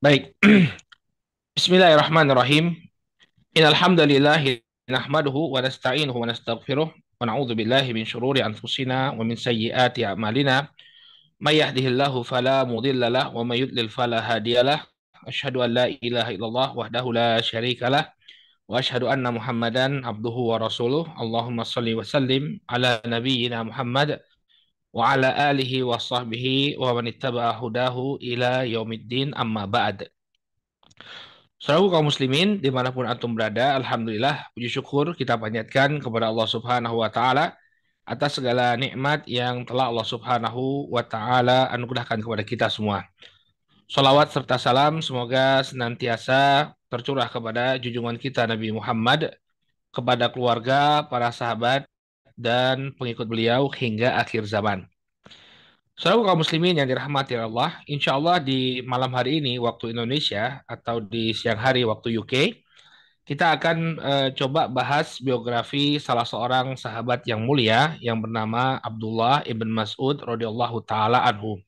Baik. Bismillahirrahmanirrahim. Innal hamdalillah nahmaduhu wa nasta'inuhu wa nastaghfiruh wa na'udzu billahi min shururi anfusina wa min sayyiati a'malina. May yahdihillahu fala mudilla lah wa may yudlil fala hadiyalah. Asyhadu an la ilaha illallah wahdahu la syarikalah wa asyhadu anna Muhammadan abduhu wa rasuluh. Allahumma shalli wa sallim ala nabiyyina Muhammad wa ala alihi wa sahbihi wa man ittaba'a hudahu ila yaumiddin amma ba'd. Saudaraku kaum muslimin di mana pun antum berada, Alhamdulillah puji syukur kita panjatkan kepada Allah Subhanahu Wa Taala atas segala nikmat yang telah Allah Subhanahu Wa Taala anugerahkan kepada kita semua. Salawat serta salam semoga senantiasa tercurah kepada junjungan kita Nabi Muhammad, kepada keluarga, para sahabat, dan pengikut beliau hingga akhir zaman. Saudara kaum muslimin yang dirahmati Allah, insya Allah di malam hari ini waktu Indonesia atau di siang hari waktu UK, kita akan uh, coba bahas biografi salah seorang sahabat yang mulia yang bernama Abdullah ibn Mas'ud radhiyallahu taala anhu.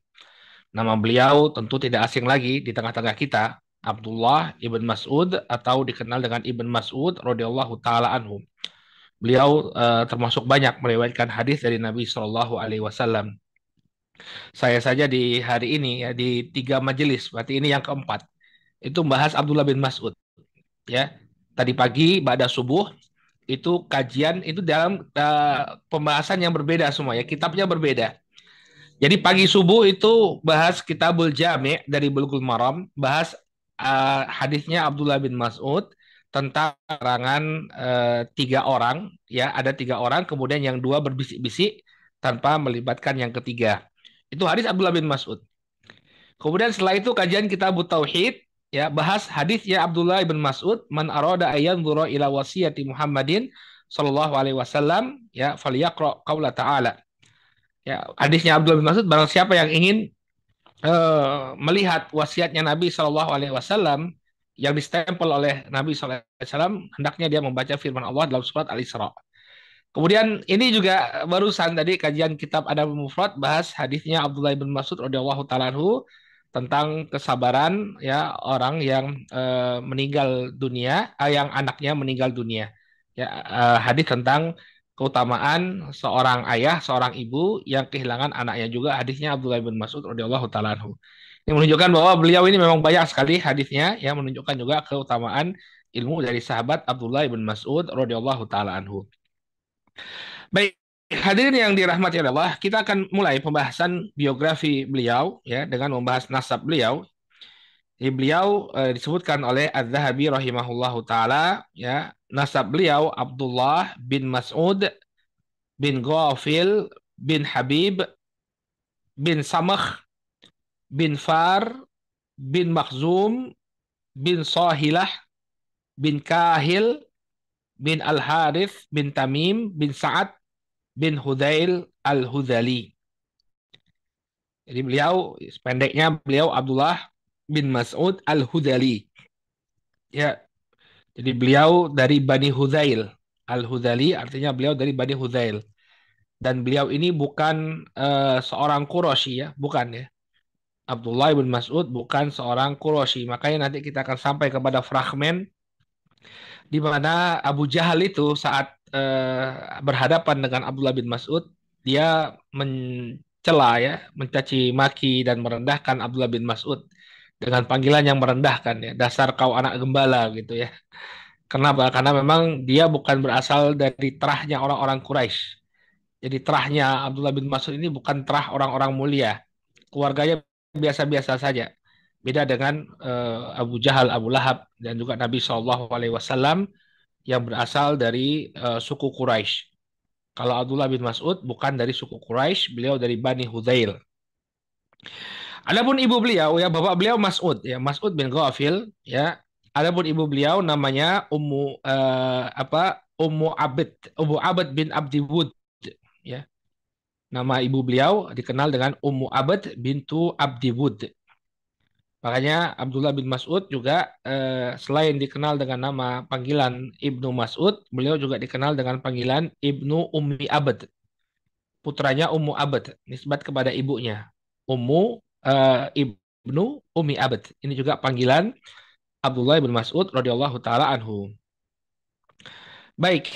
Nama beliau tentu tidak asing lagi di tengah-tengah kita, Abdullah ibn Mas'ud atau dikenal dengan Ibn Mas'ud radhiyallahu taala anhu. Beliau uh, termasuk banyak meriwayatkan hadis dari Nabi Shallallahu alaihi wasallam saya saja di hari ini ya di tiga majelis, berarti ini yang keempat. Itu membahas Abdullah bin Mas'ud. Ya. Tadi pagi pada subuh itu kajian itu dalam uh, pembahasan yang berbeda semua ya, kitabnya berbeda. Jadi pagi subuh itu bahas Kitabul Jami' dari Bulughul Maram, bahas uh, hadisnya Abdullah bin Mas'ud tentang uh, tiga orang ya ada tiga orang kemudian yang dua berbisik-bisik tanpa melibatkan yang ketiga itu hadis Abdullah bin Mas'ud. Kemudian setelah itu kajian kita Tauhid ya bahas hadis ya Abdullah bin Mas'ud man arada ayyan dhura ila Muhammadin sallallahu alaihi wasallam ya falyaqra qaula ta'ala. Ya, hadisnya Abdullah bin Mas'ud barang siapa yang ingin uh, melihat wasiatnya Nabi sallallahu alaihi wasallam yang distempel oleh Nabi wasallam hendaknya dia membaca firman Allah dalam surat Al-Isra. Kemudian ini juga barusan tadi kajian kitab Adab Mufrad bahas hadisnya Abdullah bin Mas'ud radhiyallahu taala tentang kesabaran ya orang yang uh, meninggal dunia, uh, yang anaknya meninggal dunia. Ya uh, hadis tentang keutamaan seorang ayah, seorang ibu yang kehilangan anaknya juga hadisnya Abdullah bin Mas'ud radhiyallahu taala Ini menunjukkan bahwa beliau ini memang banyak sekali hadisnya yang menunjukkan juga keutamaan ilmu dari sahabat Abdullah bin Mas'ud radhiyallahu taala anhu. Baik, hadirin yang dirahmati Allah, kita akan mulai pembahasan biografi beliau ya dengan membahas nasab beliau. Jadi beliau eh, disebutkan oleh Az-Zahabi rahimahullahu taala ya, nasab beliau Abdullah bin Mas'ud bin Ghafil bin Habib bin Samakh bin Far bin Makhzum bin Sahilah bin Kahil bin Al-Harith bin Tamim bin Sa'ad bin Hudail Al-Hudali. Jadi beliau, pendeknya beliau Abdullah bin Mas'ud Al-Hudali. Ya, jadi beliau dari Bani Hudail. Al-Hudali artinya beliau dari Bani Hudail. Dan beliau ini bukan uh, seorang Quraisy ya, bukan ya. Abdullah bin Mas'ud bukan seorang Quraisy. Makanya nanti kita akan sampai kepada fragmen di mana Abu Jahal itu saat uh, berhadapan dengan Abdullah bin Mas'ud, dia mencela ya, mencaci maki dan merendahkan Abdullah bin Mas'ud dengan panggilan yang merendahkan ya, dasar kau anak gembala gitu ya. Kenapa? Karena memang dia bukan berasal dari terahnya orang-orang Quraisy. Jadi terahnya Abdullah bin Mas'ud ini bukan terah orang-orang mulia. Keluarganya biasa-biasa saja. Beda dengan uh, Abu Jahal, Abu Lahab dan juga Nabi Shallallahu Alaihi Wasallam yang berasal dari uh, suku Quraisy. Kalau Abdullah bin Mas'ud bukan dari suku Quraisy, beliau dari Bani Hudail. Adapun ibu beliau ya bapak beliau Mas'ud ya Mas'ud bin Ghafil ya. Adapun ibu beliau namanya Ummu uh, apa Ummu Abid Ummu Abid bin Abdi Wud ya. Nama ibu beliau dikenal dengan Ummu Abid bintu Abdi Wud. Makanya Abdullah bin Mas'ud juga eh, selain dikenal dengan nama panggilan Ibnu Mas'ud, beliau juga dikenal dengan panggilan Ibnu Ummi Abad. Putranya Ummu Abad, nisbat kepada ibunya. Ummu eh, ibnu Umi Abad. Ini juga panggilan Abdullah bin Mas'ud radhiyallahu taala anhu. Baik.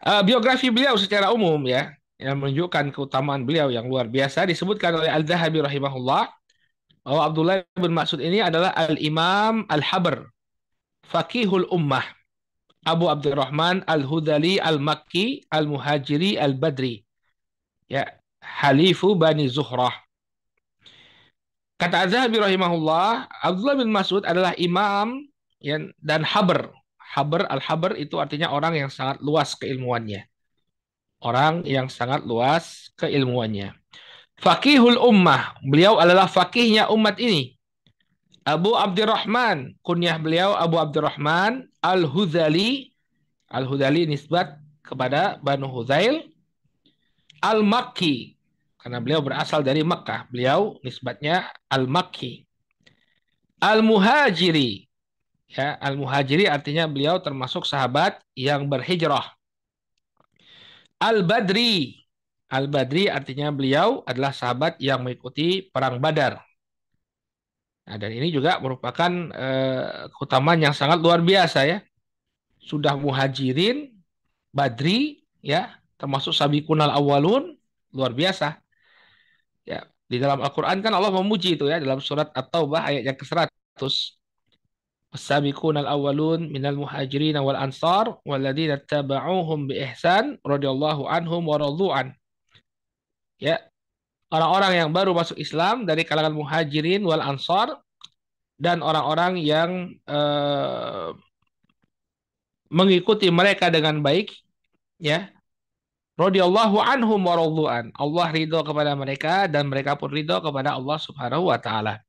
Uh, biografi beliau secara umum ya yang menunjukkan keutamaan beliau yang luar biasa. Disebutkan oleh Al-Zahabi rahimahullah bahwa Abdullah bin Mas'ud ini adalah Al-Imam Al-Habr Faqihul Ummah Abu Abdurrahman Al-Hudali Al-Makki Al-Muhajiri Al-Badri ya Halifu Bani Zuhrah. Kata Az-Zahabi rahimahullah Abdullah bin Mas'ud adalah imam yang dan haber Haber al-haber itu artinya orang yang sangat luas keilmuannya. Orang yang sangat luas keilmuannya. Fakihul ummah, beliau adalah fakihnya umat ini. Abu Abdurrahman, kunyah beliau Abu Abdurrahman Al-Hudali. Al-Hudali nisbat kepada Banu Huzail. Al-Makki, karena beliau berasal dari Makkah. Beliau nisbatnya Al-Makki. Al-Muhajiri, Ya, Al-Muhajiri artinya beliau termasuk sahabat yang berhijrah. Al-Badri. Al-Badri artinya beliau adalah sahabat yang mengikuti perang Badar. Nah, dan ini juga merupakan uh, keutamaan yang sangat luar biasa ya. Sudah muhajirin, badri, ya, termasuk sabiqunal awalun, luar biasa. Ya, di dalam Al-Qur'an kan Allah memuji itu ya dalam surat At-Taubah ayat yang ke-100. السابقون الأولون من المهاجرين والأنصار والذين اتبعوهم بإحسان رضي الله عنهم ورضوا عنه ya orang-orang yang baru masuk Islam dari kalangan muhajirin wal ansar dan orang-orang yang uh, mengikuti mereka dengan baik ya radhiyallahu anhum wa Allah ridho kepada mereka dan mereka pun ridho kepada Allah Subhanahu wa taala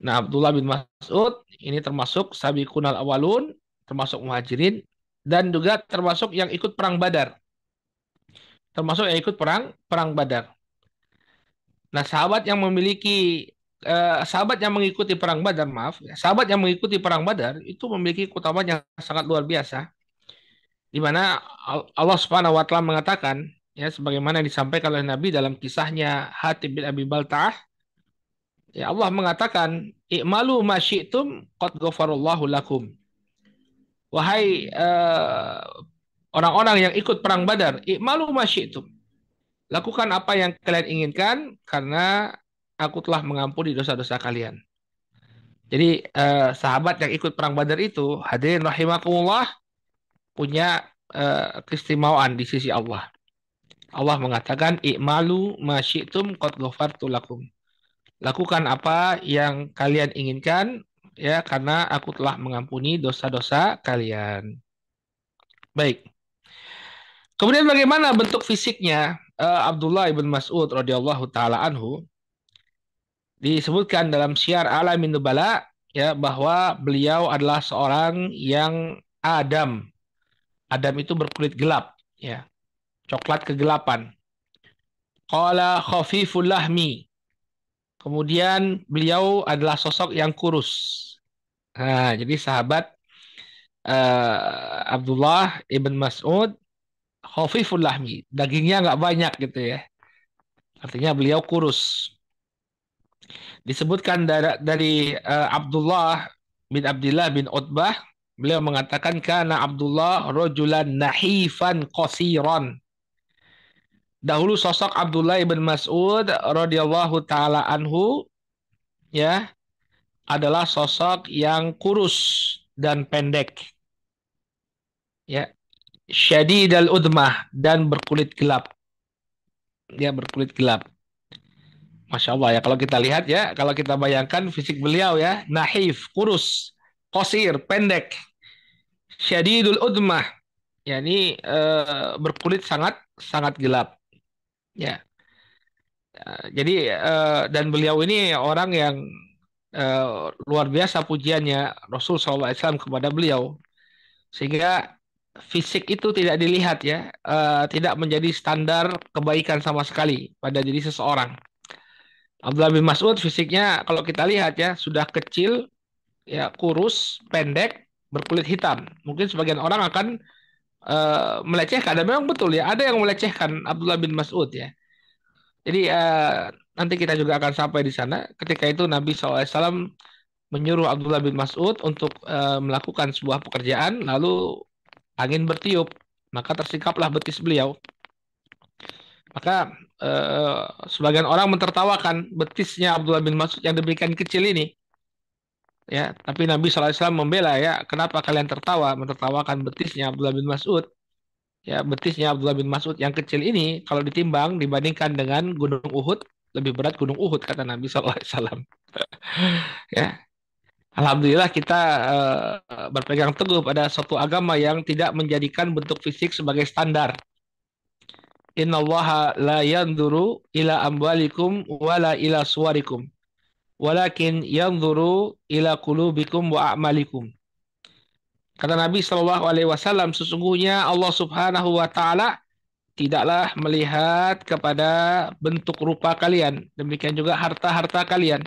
Nah, Abdullah bin Mas'ud ini termasuk sabiqunal awalun, termasuk muhajirin, dan juga termasuk yang ikut perang Badar. Termasuk yang ikut perang perang Badar. Nah, sahabat yang memiliki eh, sahabat yang mengikuti perang Badar, maaf, sahabat yang mengikuti perang Badar itu memiliki keutamaan yang sangat luar biasa. Di mana Allah Subhanahu wa taala mengatakan ya sebagaimana disampaikan oleh Nabi dalam kisahnya Hatib bin Abi Balta'ah Ya Allah mengatakan, "I'malu ma syi'tum qad ghafarallahu lakum." Wahai uh, orang-orang yang ikut perang Badar, i'malu ma syi'tum. Lakukan apa yang kalian inginkan karena aku telah mengampuni dosa-dosa kalian. Jadi uh, sahabat yang ikut perang Badar itu hadirin rahimakumullah punya uh, keistimewaan di sisi Allah. Allah mengatakan i'malu ma syi'tum qad ghafartu lakum lakukan apa yang kalian inginkan ya karena aku telah mengampuni dosa-dosa kalian. Baik. Kemudian bagaimana bentuk fisiknya uh, Abdullah ibn Mas'ud radhiyallahu taala anhu disebutkan dalam Syiar Alamin Nubala ya bahwa beliau adalah seorang yang Adam. Adam itu berkulit gelap ya. Coklat kegelapan. Qala khafiful lahmi Kemudian beliau adalah sosok yang kurus. Nah, jadi sahabat uh, Abdullah ibn Mas'ud khafiful lahmi, dagingnya nggak banyak gitu ya. Artinya beliau kurus. Disebutkan dari, dari uh, Abdullah bin Abdullah bin Utbah, beliau mengatakan karena Abdullah rojulan nahifan qasiran dahulu sosok Abdullah ibn Mas'ud radhiyallahu taala anhu ya adalah sosok yang kurus dan pendek. Ya. Syadid al-udmah dan berkulit gelap. Ya, berkulit gelap. Masya Allah ya, kalau kita lihat ya, kalau kita bayangkan fisik beliau ya, nahif, kurus, kosir, pendek, syadidul udmah, ya ini uh, berkulit sangat sangat gelap. Ya. Eh, jadi uh, dan beliau ini orang yang uh, luar biasa pujiannya Rasul SAW kepada beliau sehingga fisik itu tidak dilihat ya uh, tidak menjadi standar kebaikan sama sekali pada diri seseorang. Abdullah bin Mas'ud fisiknya kalau kita lihat ya sudah kecil ya kurus pendek berkulit hitam. Mungkin sebagian orang akan uh, melecehkan dan memang betul ya ada yang melecehkan Abdullah bin Mas'ud ya jadi uh, nanti kita juga akan sampai di sana. Ketika itu Nabi SAW menyuruh Abdullah bin Mas'ud untuk uh, melakukan sebuah pekerjaan, lalu angin bertiup, maka tersingkaplah betis beliau. Maka uh, sebagian orang mentertawakan betisnya Abdullah bin Mas'ud yang demikian kecil ini. Ya, tapi Nabi SAW membela ya, kenapa kalian tertawa mentertawakan betisnya Abdullah bin Mas'ud? Ya, betisnya Abdullah bin Mas'ud yang kecil ini kalau ditimbang dibandingkan dengan Gunung Uhud lebih berat Gunung Uhud kata Nabi SAW. ya, Alhamdulillah kita uh, berpegang teguh pada suatu agama yang tidak menjadikan bentuk fisik sebagai standar. Inna la yanduru ila amwalikum wala ila suwarikum. Walakin yanduru ila kulubikum wa a'malikum. Kata Nabi Shallallahu Alaihi Wasallam, sesungguhnya Allah Subhanahu Wa Taala tidaklah melihat kepada bentuk rupa kalian, demikian juga harta-harta kalian.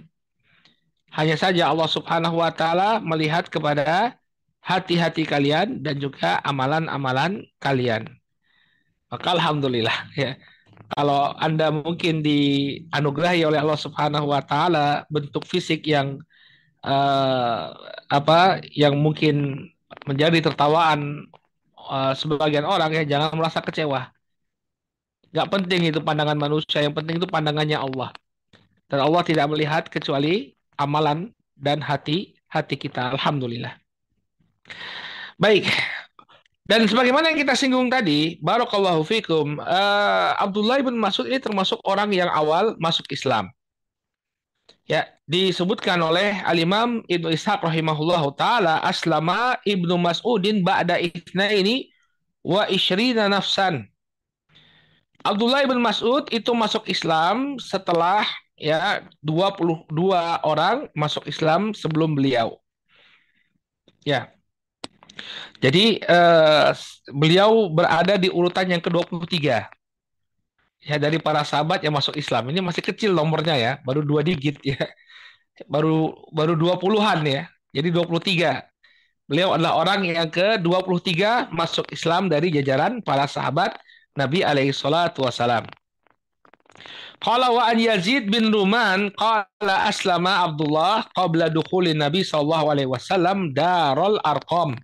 Hanya saja Allah Subhanahu wa taala melihat kepada hati-hati kalian dan juga amalan-amalan kalian. Maka alhamdulillah ya. Kalau Anda mungkin dianugerahi oleh Allah Subhanahu wa taala bentuk fisik yang uh, apa yang mungkin menjadi tertawaan uh, sebagian orang ya jangan merasa kecewa. Gak penting itu pandangan manusia, yang penting itu pandangannya Allah. Dan Allah tidak melihat kecuali amalan dan hati hati kita. Alhamdulillah. Baik. Dan sebagaimana yang kita singgung tadi, barakallahu fikum, uh, Abdullah bin Mas'ud ini termasuk orang yang awal masuk Islam. Ya, disebutkan oleh Al-Imam Ibnu Ishaq rahimahullahu taala aslama Ibnu Mas'udin ba'da ini wa ishrina nafsan. Abdullah bin Mas'ud itu masuk Islam setelah ya 22 orang masuk Islam sebelum beliau. Ya. Jadi eh, beliau berada di urutan yang ke-23. Ya dari para sahabat yang masuk Islam. Ini masih kecil nomornya ya, baru dua digit ya. Baru baru 20-an ya. Jadi 23. Beliau adalah orang yang ke-23 masuk Islam dari jajaran para sahabat Nabi alaihi salatu wasalam. Qala wa an Yazid bin Ruman qala aslama Abdullah qabla dukhulin Nabi sallallahu alaihi wasallam Darul Arqam.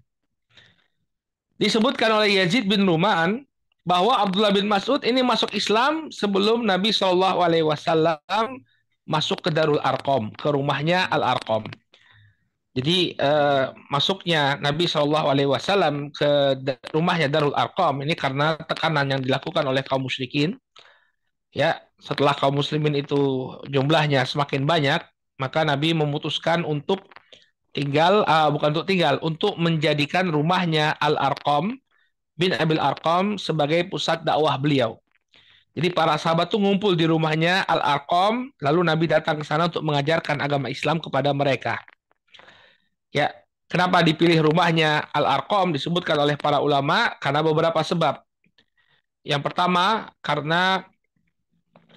Disebutkan oleh Yazid bin Ruman bahwa Abdullah bin Mas'ud ini masuk Islam sebelum Nabi sallallahu alaihi wasallam masuk ke Darul Arqam, ke rumahnya Al Arqam. Jadi eh, masuknya Nabi Shallallahu Alaihi Wasallam ke rumahnya Darul Arqam ini karena tekanan yang dilakukan oleh kaum musyrikin ya setelah kaum muslimin itu jumlahnya semakin banyak, maka Nabi memutuskan untuk tinggal uh, bukan untuk tinggal, untuk menjadikan rumahnya Al-Arqam bin Abil Arqam sebagai pusat dakwah beliau. Jadi para sahabat tuh ngumpul di rumahnya Al-Arqam, lalu Nabi datang ke sana untuk mengajarkan agama Islam kepada mereka. Ya, kenapa dipilih rumahnya Al-Arqam disebutkan oleh para ulama karena beberapa sebab. Yang pertama, karena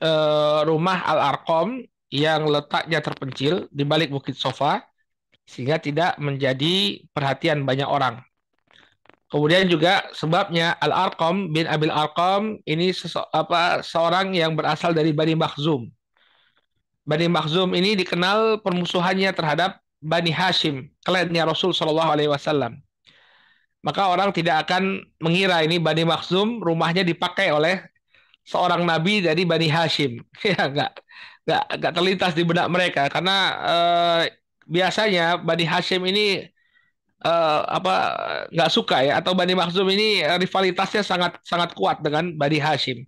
uh, rumah Al-Arqam yang letaknya terpencil di balik Bukit Sofa sehingga tidak menjadi perhatian banyak orang. Kemudian juga sebabnya Al-Arqam bin Abil Arqam ini apa, seorang yang berasal dari Bani Makhzum. Bani Makhzum ini dikenal permusuhannya terhadap Bani Hashim, kliennya Rasul Shallallahu Alaihi Wasallam. Maka orang tidak akan mengira ini Bani Makhzum rumahnya dipakai oleh seorang nabi dari Bani Hashim. ya nggak nggak nggak terlintas di benak mereka karena eh, biasanya Bani Hashim ini eh, apa nggak suka ya atau Bani Makhzum ini rivalitasnya sangat sangat kuat dengan Bani Hashim.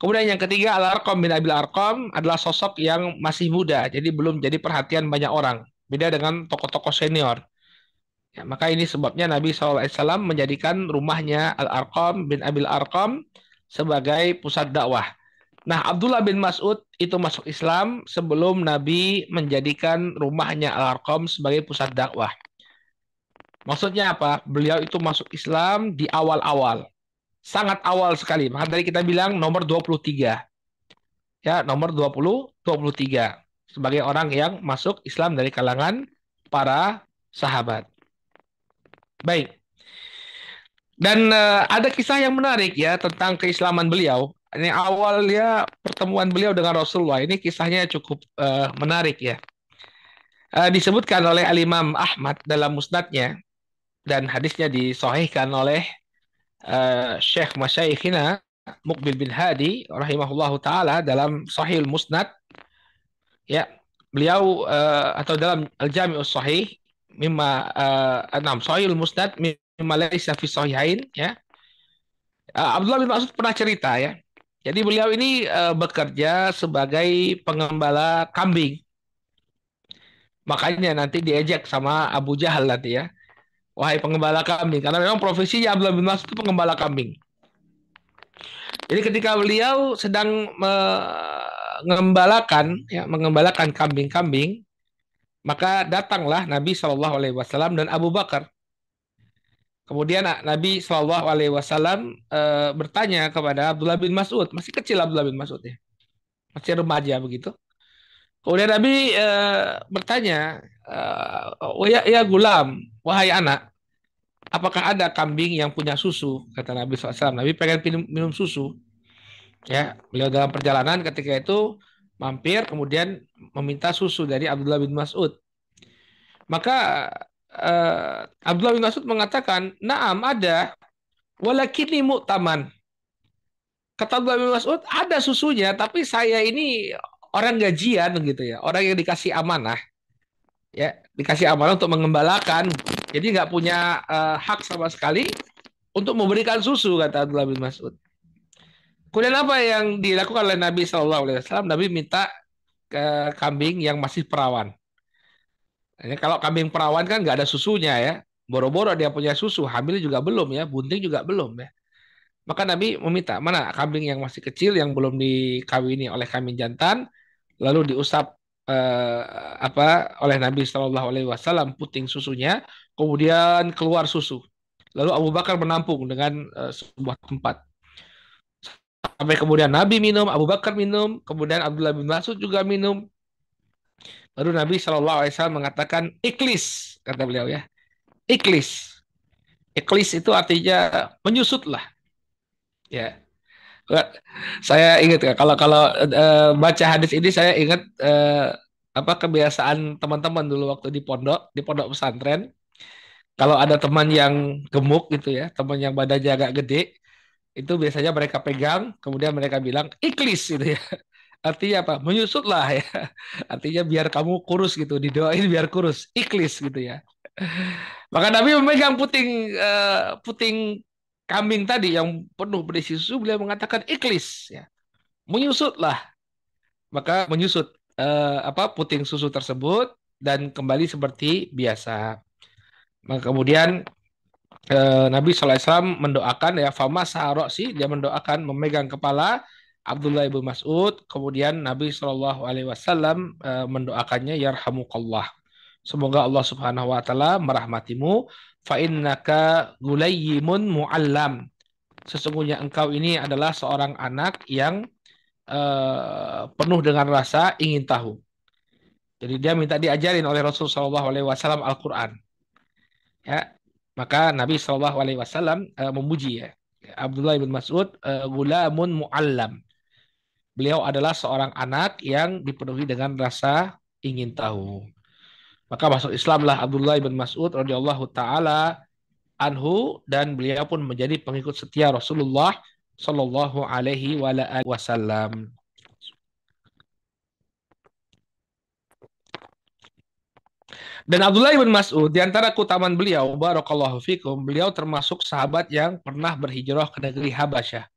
Kemudian yang ketiga Al-Arqam bin Abil Arqam adalah sosok yang masih muda, jadi belum jadi perhatian banyak orang. Beda dengan tokoh-tokoh senior. Ya, maka ini sebabnya Nabi SAW menjadikan rumahnya Al-Arqam bin Abil Arqam sebagai pusat dakwah. Nah, Abdullah bin Mas'ud itu masuk Islam sebelum Nabi menjadikan rumahnya Al-Arqam sebagai pusat dakwah. Maksudnya apa? Beliau itu masuk Islam di awal-awal. Sangat awal sekali. Maka tadi kita bilang nomor 23. Ya, nomor 20, 23. Sebagai orang yang masuk Islam dari kalangan para sahabat. Baik. Dan uh, ada kisah yang menarik ya tentang keislaman beliau. Ini awalnya pertemuan beliau dengan Rasulullah. Ini kisahnya cukup uh, menarik ya. Uh, disebutkan oleh Al-Imam Ahmad dalam musnadnya dan hadisnya disahihkan oleh uh, Syekh Masyayikhina Mukbil bin Hadi rahimahullahu taala dalam Sahih Musnad ya beliau uh, atau dalam Al-Jami'us Sahih mimma uh, enam Sahih Musnad mimma laisa fi sahihain ya Abdullah bin Mas'ud pernah cerita ya jadi beliau ini uh, bekerja sebagai pengembala kambing. Makanya nanti diejek sama Abu Jahal nanti ya. Wahai pengembala kambing karena memang profesinya Abdullah bin Mas'ud itu pengembala kambing. Jadi ketika beliau sedang mengembalakan ya mengembalakan kambing-kambing maka datanglah Nabi Shallallahu alaihi wasallam dan Abu Bakar Kemudian Nabi Shallallahu Alaihi Wasallam e, bertanya kepada Abdullah bin Mas'ud, masih kecil Abdullah bin Mas'ud ya, masih remaja begitu. Kemudian Nabi e, bertanya, e, ya, ya gulam, wahai anak, apakah ada kambing yang punya susu? Kata Nabi SAW. Nabi pengen minum, minum susu. Ya, beliau dalam perjalanan ketika itu mampir, kemudian meminta susu dari Abdullah bin Mas'ud. Maka uh, Abdullah bin Mas'ud mengatakan, "Na'am ada, walakini mu'taman." Kata Abdullah bin Mas'ud, ada susunya, tapi saya ini orang gajian gitu ya, orang yang dikasih amanah. Ya, dikasih amanah untuk mengembalakan. Jadi nggak punya uh, hak sama sekali untuk memberikan susu kata Abdullah bin Mas'ud. Kemudian apa yang dilakukan oleh Nabi Shallallahu Alaihi Wasallam? Nabi minta ke kambing yang masih perawan. Ini kalau kambing perawan kan nggak ada susunya ya. Boro-boro dia punya susu, hamil juga belum ya, bunting juga belum ya. Maka Nabi meminta mana kambing yang masih kecil yang belum dikawini oleh kambing jantan, lalu diusap eh, apa oleh Nabi Shallallahu Alaihi Wasallam puting susunya, kemudian keluar susu. Lalu Abu Bakar menampung dengan eh, sebuah tempat. Sampai kemudian Nabi minum, Abu Bakar minum, kemudian Abdullah bin Mas'ud juga minum, Baru Nabi Shallallahu Alaihi Wasallam mengatakan iklis kata beliau ya, iklis. Iklis itu artinya menyusutlah. Ya, saya ingat kalau kalau uh, baca hadis ini saya ingat uh, apa kebiasaan teman-teman dulu waktu di pondok di pondok pesantren kalau ada teman yang gemuk gitu ya teman yang badannya agak gede itu biasanya mereka pegang kemudian mereka bilang iklis gitu ya artinya apa? Menyusutlah ya. Artinya biar kamu kurus gitu, didoain biar kurus, ikhlis gitu ya. Maka Nabi memegang puting uh, puting kambing tadi yang penuh berisi susu, beliau mengatakan ikhlis ya. Menyusutlah. Maka menyusut uh, apa puting susu tersebut dan kembali seperti biasa. Maka kemudian uh, Nabi SAW mendoakan ya fama sih dia mendoakan memegang kepala Abdullah ibn Mas'ud, kemudian Nabi Shallallahu Alaihi Wasallam eh, mendoakannya yarhamukallah. Semoga Allah Subhanahu Wa Taala merahmatimu. Fa innaka gulayyimun muallam. Sesungguhnya engkau ini adalah seorang anak yang uh, penuh dengan rasa ingin tahu. Jadi dia minta diajarin oleh Rasul Shallallahu Alaihi Wasallam Al-Quran. Ya, maka Nabi Shallallahu Alaihi Wasallam uh, memuji ya. Abdullah bin Mas'ud uh, gulamun muallam. Beliau adalah seorang anak yang dipenuhi dengan rasa ingin tahu. Maka masuk Islamlah Abdullah bin Mas'ud radhiyallahu taala anhu dan beliau pun menjadi pengikut setia Rasulullah sallallahu alaihi wasallam. Dan Abdullah bin Mas'ud di antara keutamaan beliau barakallahu fikum, beliau termasuk sahabat yang pernah berhijrah ke negeri Habasyah.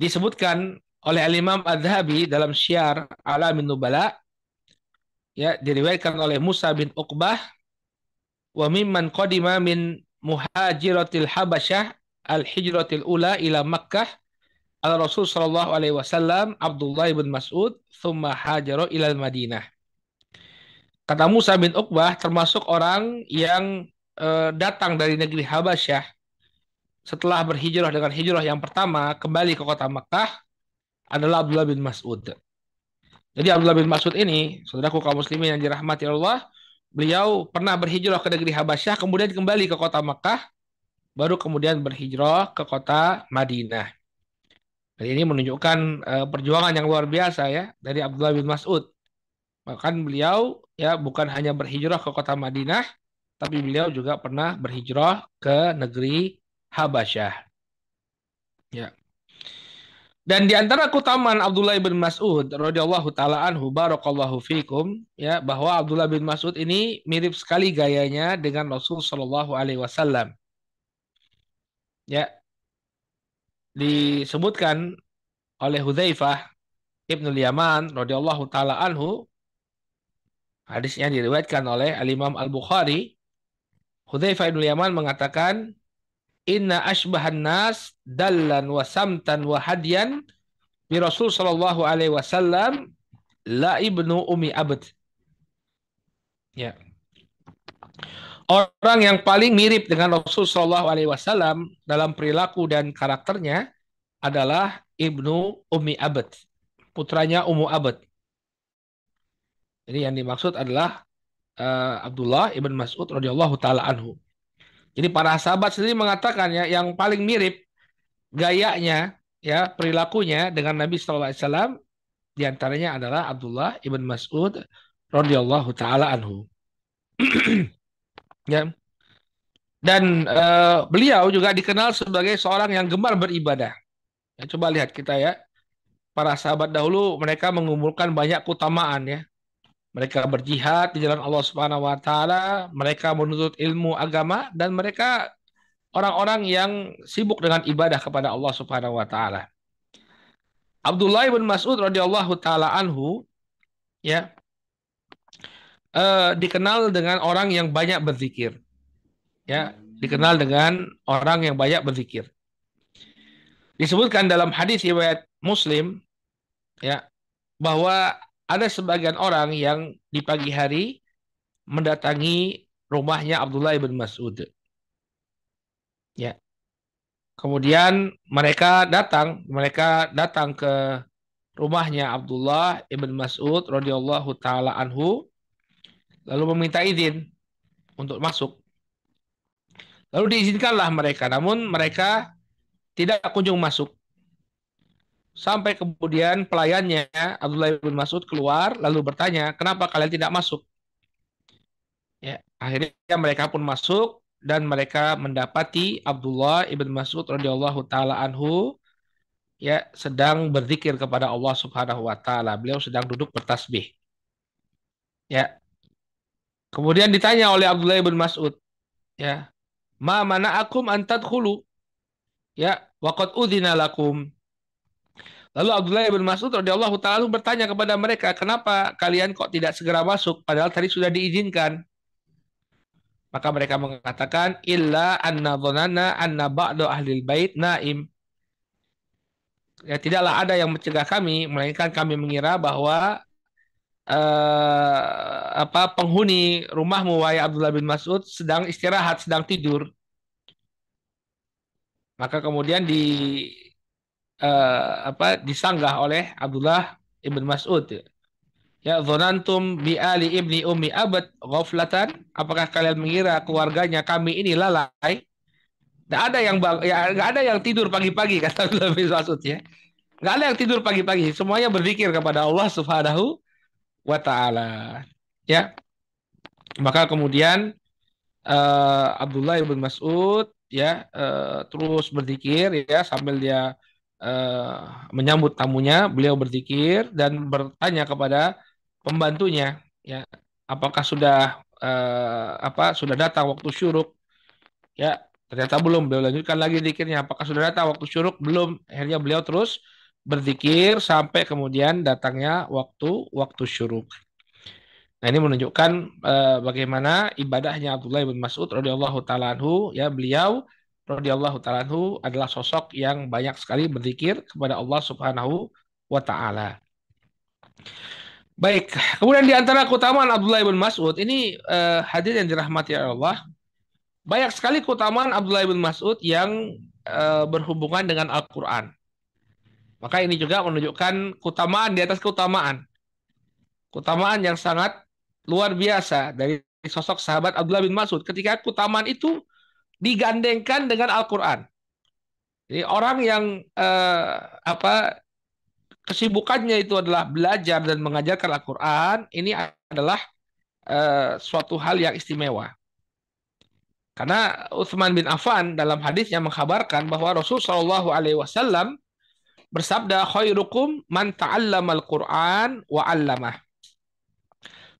Disebutkan oleh Al-Imam Adhabi dalam Syiar Alamin Nubala ya diriwayatkan oleh Musa bin Uqbah wa mimman qadima min muhajiratil Habasyah al-hijratil ula ila Makkah al Rasul sallallahu alaihi wasallam Abdullah bin Mas'ud thumma hajara ila Madinah Kata Musa bin Uqbah termasuk orang yang uh, datang dari negeri Habasyah setelah berhijrah dengan hijrah yang pertama kembali ke kota Makkah adalah Abdullah bin Mas'ud. Jadi Abdullah bin Mas'ud ini, saudaraku kaum muslimin yang dirahmati Allah, beliau pernah berhijrah ke negeri Habasyah, kemudian kembali ke kota Makkah, baru kemudian berhijrah ke kota Madinah. Dan ini menunjukkan uh, perjuangan yang luar biasa ya dari Abdullah bin Mas'ud. Bahkan beliau ya bukan hanya berhijrah ke kota Madinah, tapi beliau juga pernah berhijrah ke negeri Habasyah. Ya. Dan di antara keutamaan Abdullah bin Mas'ud radhiyallahu taala anhu barakallahu fikum ya bahwa Abdullah bin Mas'ud ini mirip sekali gayanya dengan Rasul sallallahu alaihi wasallam. Ya. Disebutkan oleh Hudzaifah Ibnu Yaman radhiyallahu taala anhu hadisnya diriwayatkan oleh Al Imam Al Bukhari Hudzaifah Ibnu Yaman mengatakan inna ashbahan nas dallan wa samtan wa hadyan bi Rasul sallallahu alaihi wasallam la ibnu umi abd. Ya. Orang yang paling mirip dengan Rasul sallallahu alaihi wasallam dalam perilaku dan karakternya adalah ibnu umi abd, putranya Ummu Abd. Jadi yang dimaksud adalah uh, Abdullah ibn Mas'ud radhiyallahu taala anhu. Jadi para sahabat sendiri mengatakan ya yang paling mirip gayanya ya perilakunya dengan Nabi Shallallahu Alaihi Wasallam di antaranya adalah Abdullah ibn Mas'ud radhiyallahu taala anhu. ya. Dan uh, beliau juga dikenal sebagai seorang yang gemar beribadah. Ya, coba lihat kita ya. Para sahabat dahulu mereka mengumpulkan banyak keutamaan ya. Mereka berjihad di jalan Allah Subhanahu wa taala, mereka menuntut ilmu agama dan mereka orang-orang yang sibuk dengan ibadah kepada Allah Subhanahu wa taala. Abdullah bin Mas'ud radhiyallahu taala anhu ya eh, dikenal dengan orang yang banyak berzikir. Ya, dikenal dengan orang yang banyak berzikir. Disebutkan dalam hadis riwayat Muslim ya bahwa ada sebagian orang yang di pagi hari mendatangi rumahnya Abdullah bin Mas'ud. Ya. Kemudian mereka datang, mereka datang ke rumahnya Abdullah ibn Mas'ud radhiyallahu taala anhu lalu meminta izin untuk masuk. Lalu diizinkanlah mereka, namun mereka tidak kunjung masuk. Sampai kemudian pelayannya Abdullah bin Mas'ud keluar lalu bertanya, "Kenapa kalian tidak masuk?" Ya, akhirnya mereka pun masuk dan mereka mendapati Abdullah ibn Mas'ud radhiyallahu taala anhu ya sedang berzikir kepada Allah Subhanahu wa taala. Beliau sedang duduk bertasbih. Ya. Kemudian ditanya oleh Abdullah ibn Mas'ud, ya, "Ma mana'akum an tadkhulu?" Ya, waqad udzina lakum. Lalu Abdullah bin Mas'ud radhiyallahu taala bertanya kepada mereka, "Kenapa kalian kok tidak segera masuk padahal tadi sudah diizinkan?" Maka mereka mengatakan, "Illa anna dhanana anna ba'du ahli bait naim." Ya tidaklah ada yang mencegah kami, melainkan kami mengira bahwa uh, apa penghuni rumahmu wahai Abdullah bin Mas'ud sedang istirahat, sedang tidur. Maka kemudian di uh, apa disanggah oleh Abdullah ibn Mas'ud. Ya, zonantum bi ali ibni ummi abad ghaflatan. Apakah kalian mengira keluarganya kami ini lalai? Tidak ada yang bang, ya nggak ada yang tidur pagi-pagi kata Abdullah bin Mas'ud ya. Nggak ada yang tidur pagi-pagi. Semuanya berzikir kepada Allah Subhanahu wa taala. Ya. Maka kemudian uh, Abdullah bin Mas'ud ya uh, terus berzikir ya sambil dia uh, menyambut tamunya, beliau berzikir dan bertanya kepada pembantunya, ya, apakah sudah uh, apa sudah datang waktu syuruk? Ya, ternyata belum. Beliau lanjutkan lagi zikirnya. Apakah sudah datang waktu syuruk? Belum. Akhirnya beliau terus berzikir sampai kemudian datangnya waktu waktu syuruk. Nah ini menunjukkan uh, bagaimana ibadahnya Abdullah bin Mas'ud radhiyallahu taala ya beliau radhiyallahu adalah sosok yang banyak sekali berzikir kepada Allah Subhanahu wa taala. Baik, kemudian di antara keutamaan Abdullah bin Mas'ud ini uh, hadir yang dirahmati Allah. Banyak sekali keutamaan Abdullah bin Mas'ud yang uh, berhubungan dengan Al-Qur'an. Maka ini juga menunjukkan keutamaan di atas keutamaan. Keutamaan yang sangat luar biasa dari sosok sahabat Abdullah bin Mas'ud ketika keutamaan itu digandengkan dengan Al-Quran. Jadi orang yang eh, apa kesibukannya itu adalah belajar dan mengajarkan Al-Quran, ini adalah eh, suatu hal yang istimewa. Karena Utsman bin Affan dalam hadisnya mengkabarkan bahwa Rasul Shallallahu Alaihi Wasallam bersabda khairukum man ta'allamal Quran wa 'allamah.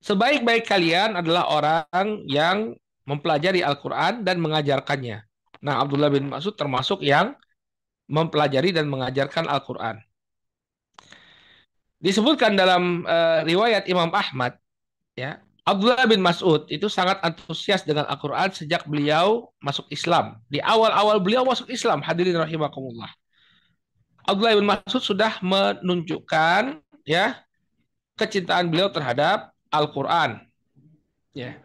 Sebaik-baik kalian adalah orang yang mempelajari Al-Quran dan mengajarkannya. Nah, Abdullah bin Mas'ud termasuk yang mempelajari dan mengajarkan Al-Quran. Disebutkan dalam uh, riwayat Imam Ahmad, ya Abdullah bin Mas'ud itu sangat antusias dengan Al-Quran sejak beliau masuk Islam. Di awal-awal beliau masuk Islam, hadirin rahimakumullah. Abdullah bin Mas'ud sudah menunjukkan ya kecintaan beliau terhadap Al-Quran. Ya.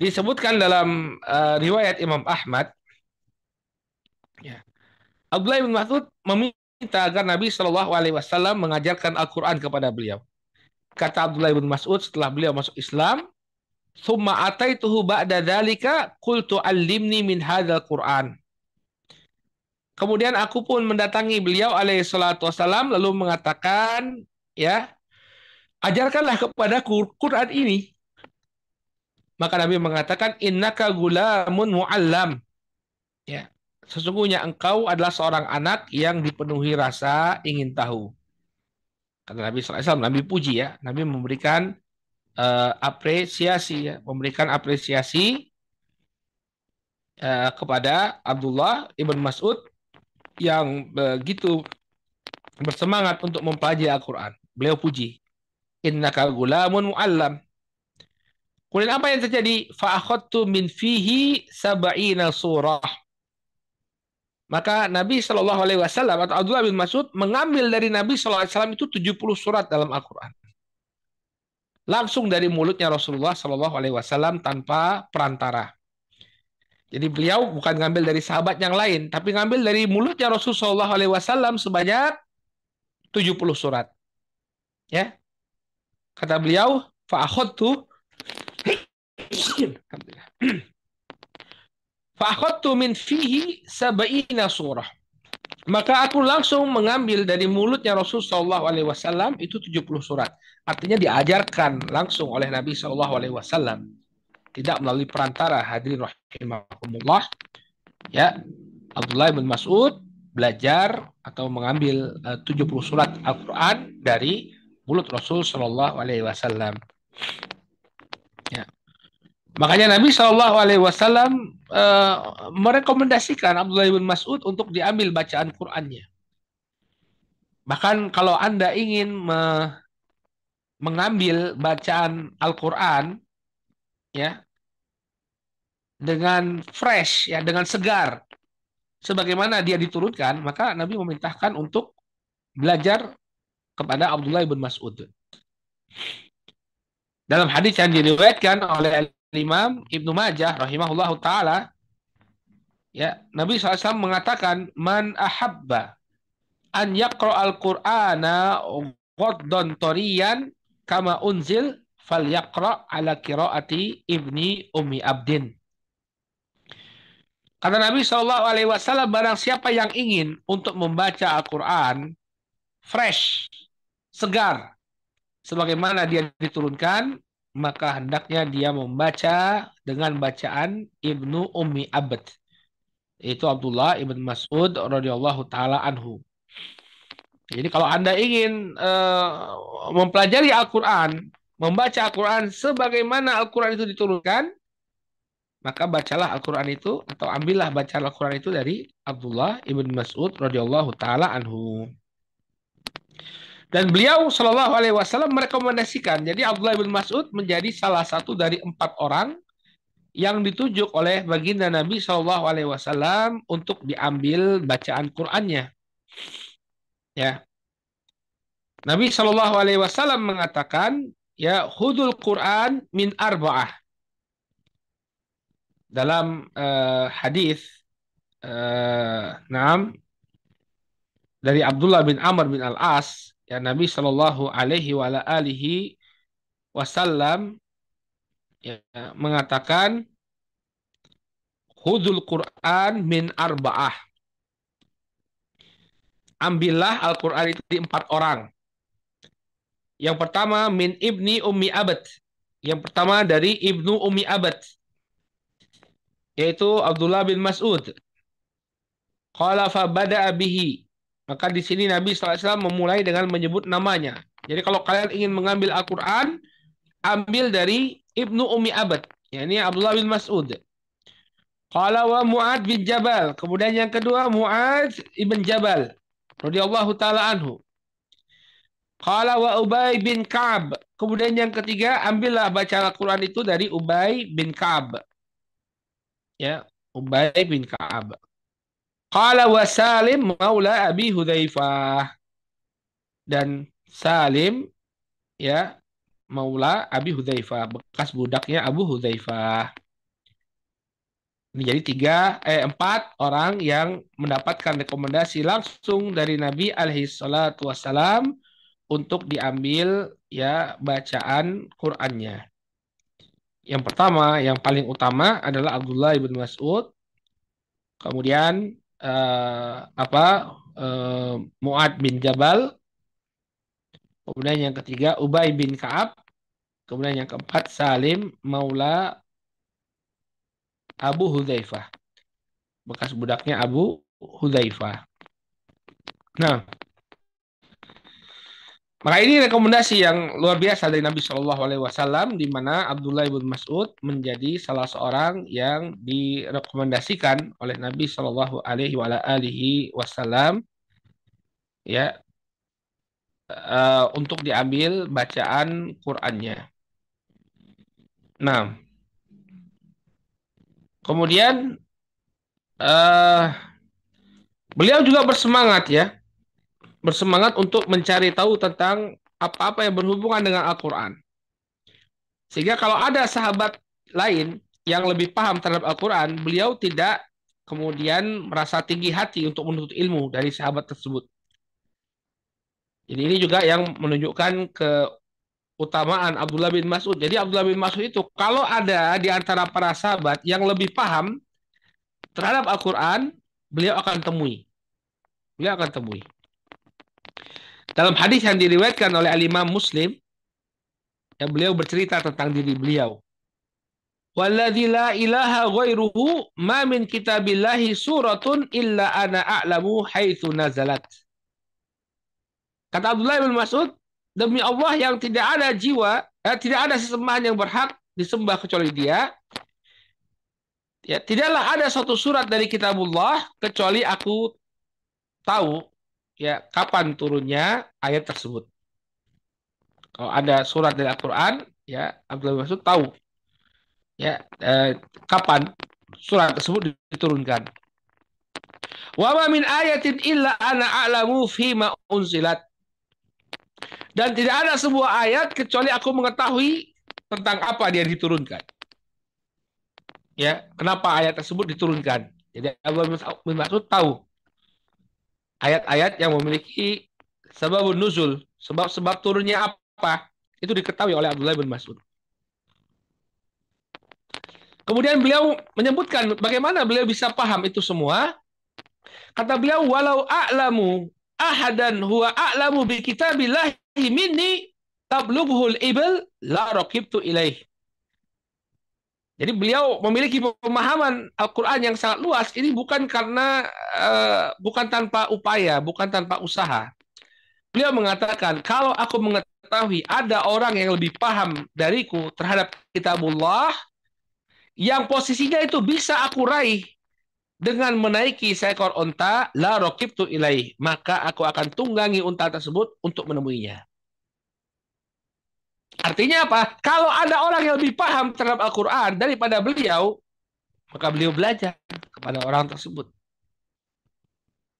Disebutkan dalam uh, riwayat Imam Ahmad, ya. Abdullah bin Mas'ud meminta agar Nabi Shallallahu Alaihi Wasallam mengajarkan Al-Quran kepada beliau. Kata Abdullah bin Mas'ud setelah beliau masuk Islam, "Tsumma ataituhu ba'da dzalika qultu allimni min hadzal Qur'an." Kemudian aku pun mendatangi beliau alaihi salatu wasallam lalu mengatakan, ya, ajarkanlah kepadaku Quran ini. Maka Nabi mengatakan, "Innaka gulamun muallam." Ya, sesungguhnya engkau adalah seorang anak yang dipenuhi rasa ingin tahu. Kata Nabi SAW, Nabi puji ya. Nabi memberikan uh, apresiasi ya, memberikan apresiasi uh, kepada Abdullah ibn Mas'ud yang begitu bersemangat untuk mempelajari Al-Quran. Beliau puji. Innaka gulamun mu'allam. Kemudian apa yang terjadi? Fa'akhadtu min fihi sab'ina surah. Maka Nabi Shallallahu Alaihi Wasallam atau Abdullah bin Mas'ud mengambil dari Nabi Shallallahu Alaihi Wasallam itu 70 surat dalam Al-Quran. Langsung dari mulutnya Rasulullah Shallallahu Alaihi Wasallam tanpa perantara. Jadi beliau bukan ngambil dari sahabat yang lain, tapi ngambil dari mulutnya Rasul Shallallahu Alaihi Wasallam sebanyak 70 surat. Ya, kata beliau, fa'akhadtu Fa'akhadtu min fihi sab'ina surah. Maka aku langsung mengambil dari mulutnya Rasul Shallallahu Alaihi Wasallam itu 70 surat. Artinya diajarkan langsung oleh Nabi Shallallahu Alaihi Wasallam, tidak melalui perantara hadirin rahimahumullah. Ya, Abdullah bin Mas'ud belajar atau mengambil uh, 70 surat Al-Quran dari mulut Rasul Shallallahu Alaihi Wasallam. Ya. Makanya Nabi Shallallahu Alaihi Wasallam uh, merekomendasikan Abdullah bin Mas'ud untuk diambil bacaan Qurannya. Bahkan kalau anda ingin me mengambil bacaan Al-Quran, ya, dengan fresh, ya, dengan segar, sebagaimana dia diturunkan, maka Nabi memerintahkan untuk belajar kepada Abdullah bin Mas'ud. Dalam hadis yang diriwayatkan oleh Imam Ibnu Majah rahimahullahu taala ya Nabi SAW mengatakan man ahabba an yaqra al-Qur'ana ghaddan tariyan kama unzil fal yaqra ala qiraati ibni ummi abdin. Kata Nabi Shallallahu Alaihi Wasallam, barang siapa yang ingin untuk membaca Al-Quran fresh, segar, sebagaimana dia diturunkan, maka hendaknya dia membaca dengan bacaan Ibnu Ummi Abd itu Abdullah ibn Mas'ud radhiyallahu taala anhu. Jadi kalau Anda ingin uh, mempelajari Al-Qur'an, membaca Al-Qur'an sebagaimana Al-Qur'an itu diturunkan, maka bacalah Al-Qur'an itu atau ambillah bacaan Al-Qur'an itu dari Abdullah ibn Mas'ud radhiyallahu taala anhu. Dan beliau Shallallahu Alaihi Wasallam merekomendasikan. Jadi Abdullah bin Mas'ud menjadi salah satu dari empat orang yang ditunjuk oleh baginda Nabi Shallallahu Alaihi Wasallam untuk diambil bacaan Qurannya. Ya. Nabi Shallallahu Alaihi Wasallam mengatakan, ya hudul Quran min arba'ah. Dalam uh, hadis uh, dari Abdullah bin Amr bin Al As ya Nabi Shallallahu Alaihi Wasallam ya, mengatakan hudul Quran min arba'ah ambillah Al-Quran itu di empat orang. Yang pertama min ibni ummi abad. Yang pertama dari ibnu ummi abad. Yaitu Abdullah bin Mas'ud. Qala fa bada'a bihi. Maka di sini Nabi SAW memulai dengan menyebut namanya. Jadi kalau kalian ingin mengambil Al-Quran, ambil dari Ibnu Umi Abad. Ya, ini Abdullah bin Mas'ud. Qala wa Mu'ad bin Jabal. Kemudian yang kedua Mu'ad ibn Jabal. radhiyallahu taala anhu. Qala wa Ubay bin Ka'ab. Kemudian yang ketiga, ambillah baca Al-Quran itu dari Ubay bin Ka'ab. Ya, Ubay bin Ka'ab. Qala wa Salim maula Abi Hudzaifah. Dan Salim ya maula Abi Hudzaifah, bekas budaknya Abu Hudzaifah. Ini jadi tiga, eh empat orang yang mendapatkan rekomendasi langsung dari Nabi alaihi salatu wassalam untuk diambil ya bacaan Qur'annya. Yang pertama, yang paling utama adalah Abdullah ibn Mas'ud. Kemudian eh, apa eh, Muad bin Jabal. Kemudian yang ketiga Ubay bin Ka'ab. Kemudian yang keempat Salim Maula Abu Hudzaifah. Bekas budaknya Abu Hudzaifah. Nah, maka ini rekomendasi yang luar biasa dari Nabi Shallallahu Alaihi Wasallam, di mana Abdullah ibn Mas'ud menjadi salah seorang yang direkomendasikan oleh Nabi Shallallahu Alaihi Wasallam, ya, uh, untuk diambil bacaan Qurannya. Nah, Kemudian uh, beliau juga bersemangat ya, bersemangat untuk mencari tahu tentang apa-apa yang berhubungan dengan Al-Quran. Sehingga kalau ada sahabat lain yang lebih paham terhadap Al-Quran, beliau tidak kemudian merasa tinggi hati untuk menuntut ilmu dari sahabat tersebut. Jadi ini juga yang menunjukkan ke utamaan Abdullah bin Mas'ud. Jadi Abdullah bin Mas'ud itu kalau ada di antara para sahabat yang lebih paham terhadap Al-Quran, beliau akan temui. Beliau akan temui. Dalam hadis yang diriwayatkan oleh Al-Imam Muslim, yang beliau bercerita tentang diri beliau. Walladzi la ilaha ghairuhu ma min kitabillahi suratun illa ana a'lamu haitsu nazalat. Kata Abdullah bin Mas'ud, demi Allah yang tidak ada jiwa, eh, tidak ada sesembahan yang berhak disembah kecuali Dia. Ya, tidaklah ada satu surat dari kitabullah kecuali aku tahu ya kapan turunnya ayat tersebut. Kalau ada surat dari Al-Qur'an, ya Abdullah Mas'ud tahu ya eh, kapan surat tersebut diturunkan. Wa ma min ayatin illa ana a'lamu fi ma unzilat. Dan tidak ada sebuah ayat kecuali aku mengetahui tentang apa dia diturunkan. Ya, kenapa ayat tersebut diturunkan? Jadi Abu bin Mas'ud tahu ayat-ayat yang memiliki sebab nuzul, sebab-sebab turunnya apa, itu diketahui oleh Abdullah bin Mas'ud. Kemudian beliau menyebutkan bagaimana beliau bisa paham itu semua. Kata beliau, walau a'lamu ahadan huwa a'lamu bi kitabillahi minni tablughul ibl la raqibtu ilaih. Jadi beliau memiliki pemahaman Al-Qur'an yang sangat luas ini bukan karena uh, bukan tanpa upaya, bukan tanpa usaha. Beliau mengatakan, kalau aku mengetahui ada orang yang lebih paham dariku terhadap kitabullah yang posisinya itu bisa aku raih dengan menaiki seekor unta la raqibtu ilaih, maka aku akan tunggangi unta tersebut untuk menemuinya. Artinya apa? Kalau ada orang yang lebih paham terhadap Al-Quran daripada beliau, maka beliau belajar kepada orang tersebut.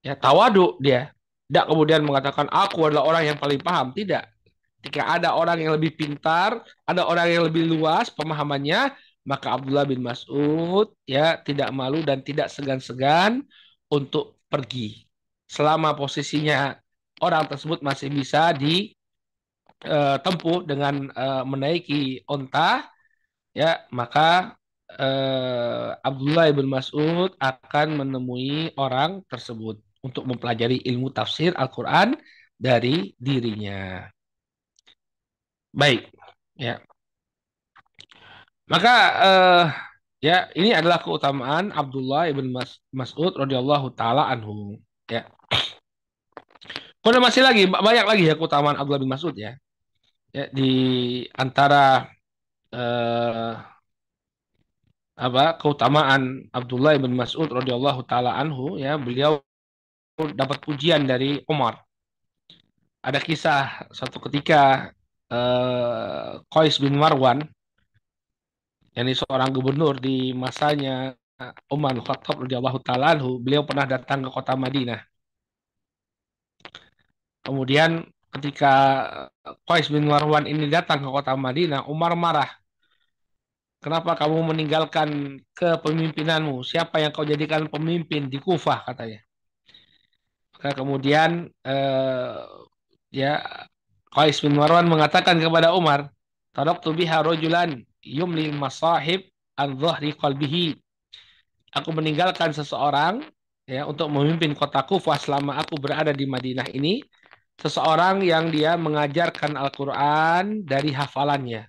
Ya, tawadu dia. Tidak kemudian mengatakan, aku adalah orang yang paling paham. Tidak. Jika ada orang yang lebih pintar, ada orang yang lebih luas pemahamannya, maka Abdullah bin Mas'ud ya tidak malu dan tidak segan-segan untuk pergi. Selama posisinya orang tersebut masih bisa di uh, tempuh dengan uh, menaiki onta, ya maka uh, Abdullah bin Mas'ud akan menemui orang tersebut. untuk mempelajari ilmu tafsir Al-Quran dari dirinya. Baik, ya. Maka eh, ya ini adalah keutamaan Abdullah ibn Mas Mas'ud radhiyallahu taala anhu. Ya. Kemudian masih lagi banyak lagi ya keutamaan Abdullah bin Mas'ud ya. Ya di antara eh, apa keutamaan Abdullah bin Mas'ud radhiyallahu taala anhu ya beliau dapat pujian dari Umar. Ada kisah satu ketika eh, Qais bin Marwan yang ini seorang gubernur di masanya Umar Khattab radhiyallahu taala anhu, beliau pernah datang ke kota Madinah. Kemudian ketika Qais bin Marwan ini datang ke kota Madinah, Umar marah. Kenapa kamu meninggalkan kepemimpinanmu? Siapa yang kau jadikan pemimpin di Kufah katanya. Maka kemudian eh, ya Qais bin Marwan mengatakan kepada Umar, Taraktu biha rojulan yumli masahib an dhahri qalbihi. Aku meninggalkan seseorang ya untuk memimpin kota Kufah selama aku berada di Madinah ini seseorang yang dia mengajarkan Al-Quran dari hafalannya.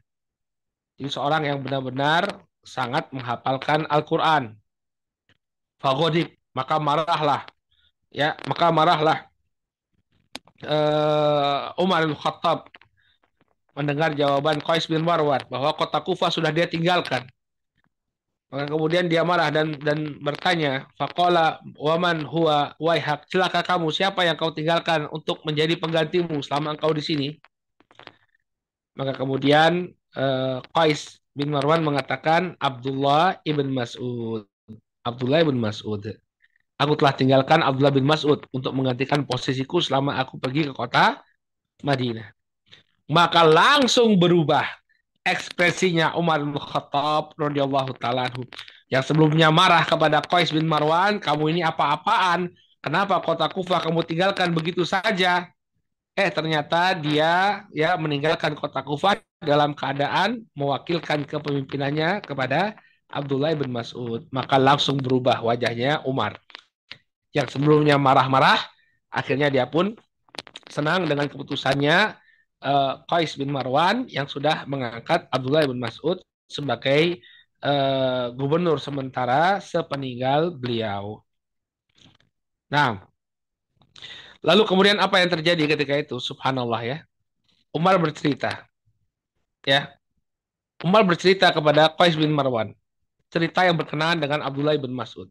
Jadi seorang yang benar-benar sangat menghafalkan Al-Quran. Fagodib, maka marahlah. Ya, maka marahlah uh, Umar bin Khattab mendengar jawaban Qais bin Marwan bahwa kota Kufah sudah dia tinggalkan. Maka kemudian dia marah dan dan bertanya, "Faqala waman huwa waihak, celaka kamu, siapa yang kau tinggalkan untuk menjadi penggantimu selama engkau di sini?" Maka kemudian uh, Qais bin Marwan mengatakan Abdullah ibn Mas'ud. Abdullah ibn Mas'ud. Aku telah tinggalkan Abdullah bin Mas'ud untuk menggantikan posisiku selama aku pergi ke kota Madinah. Maka langsung berubah ekspresinya Umar bin Khattab radhiyallahu taala yang sebelumnya marah kepada Qais bin Marwan, kamu ini apa-apaan? Kenapa kota Kufah kamu tinggalkan begitu saja? Eh ternyata dia ya meninggalkan kota Kufah dalam keadaan mewakilkan kepemimpinannya kepada Abdullah bin Mas'ud. Maka langsung berubah wajahnya Umar. Yang sebelumnya marah-marah, akhirnya dia pun senang dengan keputusannya uh, Qais bin Marwan yang sudah mengangkat Abdullah bin Mas'ud sebagai uh, gubernur sementara sepeninggal beliau. Nah, lalu kemudian apa yang terjadi ketika itu? Subhanallah ya. Umar bercerita. Ya. Umar bercerita kepada Qais bin Marwan. Cerita yang berkenaan dengan Abdullah bin Mas'ud.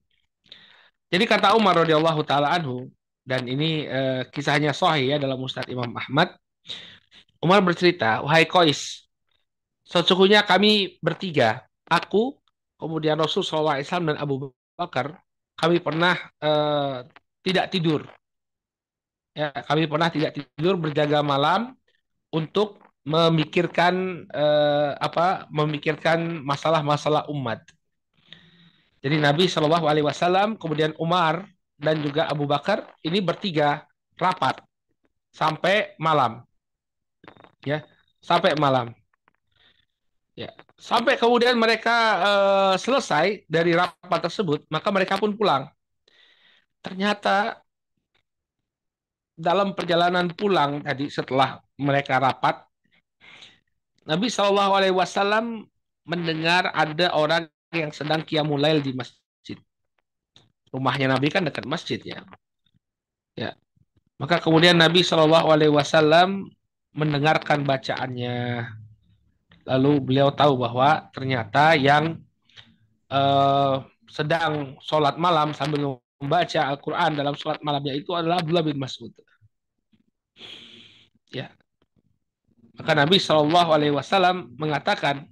Jadi kata Umar radhiyallahu taala anhu dan ini uh, kisahnya sahih ya dalam Ustadz Imam Ahmad Umar bercerita, wahai Kois, sesungguhnya kami bertiga, aku, kemudian Rasul SAW dan Abu Bakar, kami pernah uh, tidak tidur. Ya, kami pernah tidak tidur berjaga malam untuk memikirkan uh, apa? Memikirkan masalah-masalah umat. Jadi Nabi Shallallahu Alaihi Wasallam, kemudian Umar dan juga Abu Bakar ini bertiga rapat sampai malam ya sampai malam. Ya, sampai kemudian mereka uh, selesai dari rapat tersebut, maka mereka pun pulang. Ternyata dalam perjalanan pulang tadi setelah mereka rapat, Nabi Shallallahu Alaihi Wasallam mendengar ada orang yang sedang kiamulail di masjid. Rumahnya Nabi kan dekat masjid ya. Ya. Maka kemudian Nabi Shallallahu Alaihi Wasallam mendengarkan bacaannya. Lalu beliau tahu bahwa ternyata yang uh, sedang sholat malam sambil membaca Al-Quran dalam sholat malamnya itu adalah Abdullah bin Mas'ud. Ya. Maka Nabi Shallallahu Alaihi Wasallam mengatakan,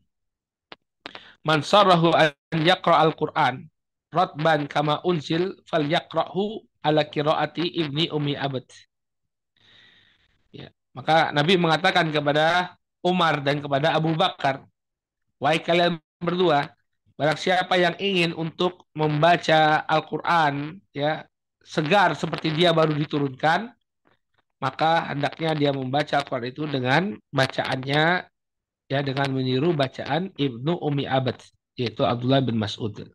"Man sarrahu an yaqra al-Quran rotban kama unzil fal yaqra'hu ala qiraati ibni umi abad." Maka Nabi mengatakan kepada Umar dan kepada Abu Bakar, "Wahai kalian berdua, barang siapa yang ingin untuk membaca Al-Qur'an ya, segar seperti dia baru diturunkan, maka hendaknya dia membaca Al-Qur'an itu dengan bacaannya ya dengan meniru bacaan Ibnu Umi Abad yaitu Abdullah bin Mas'ud.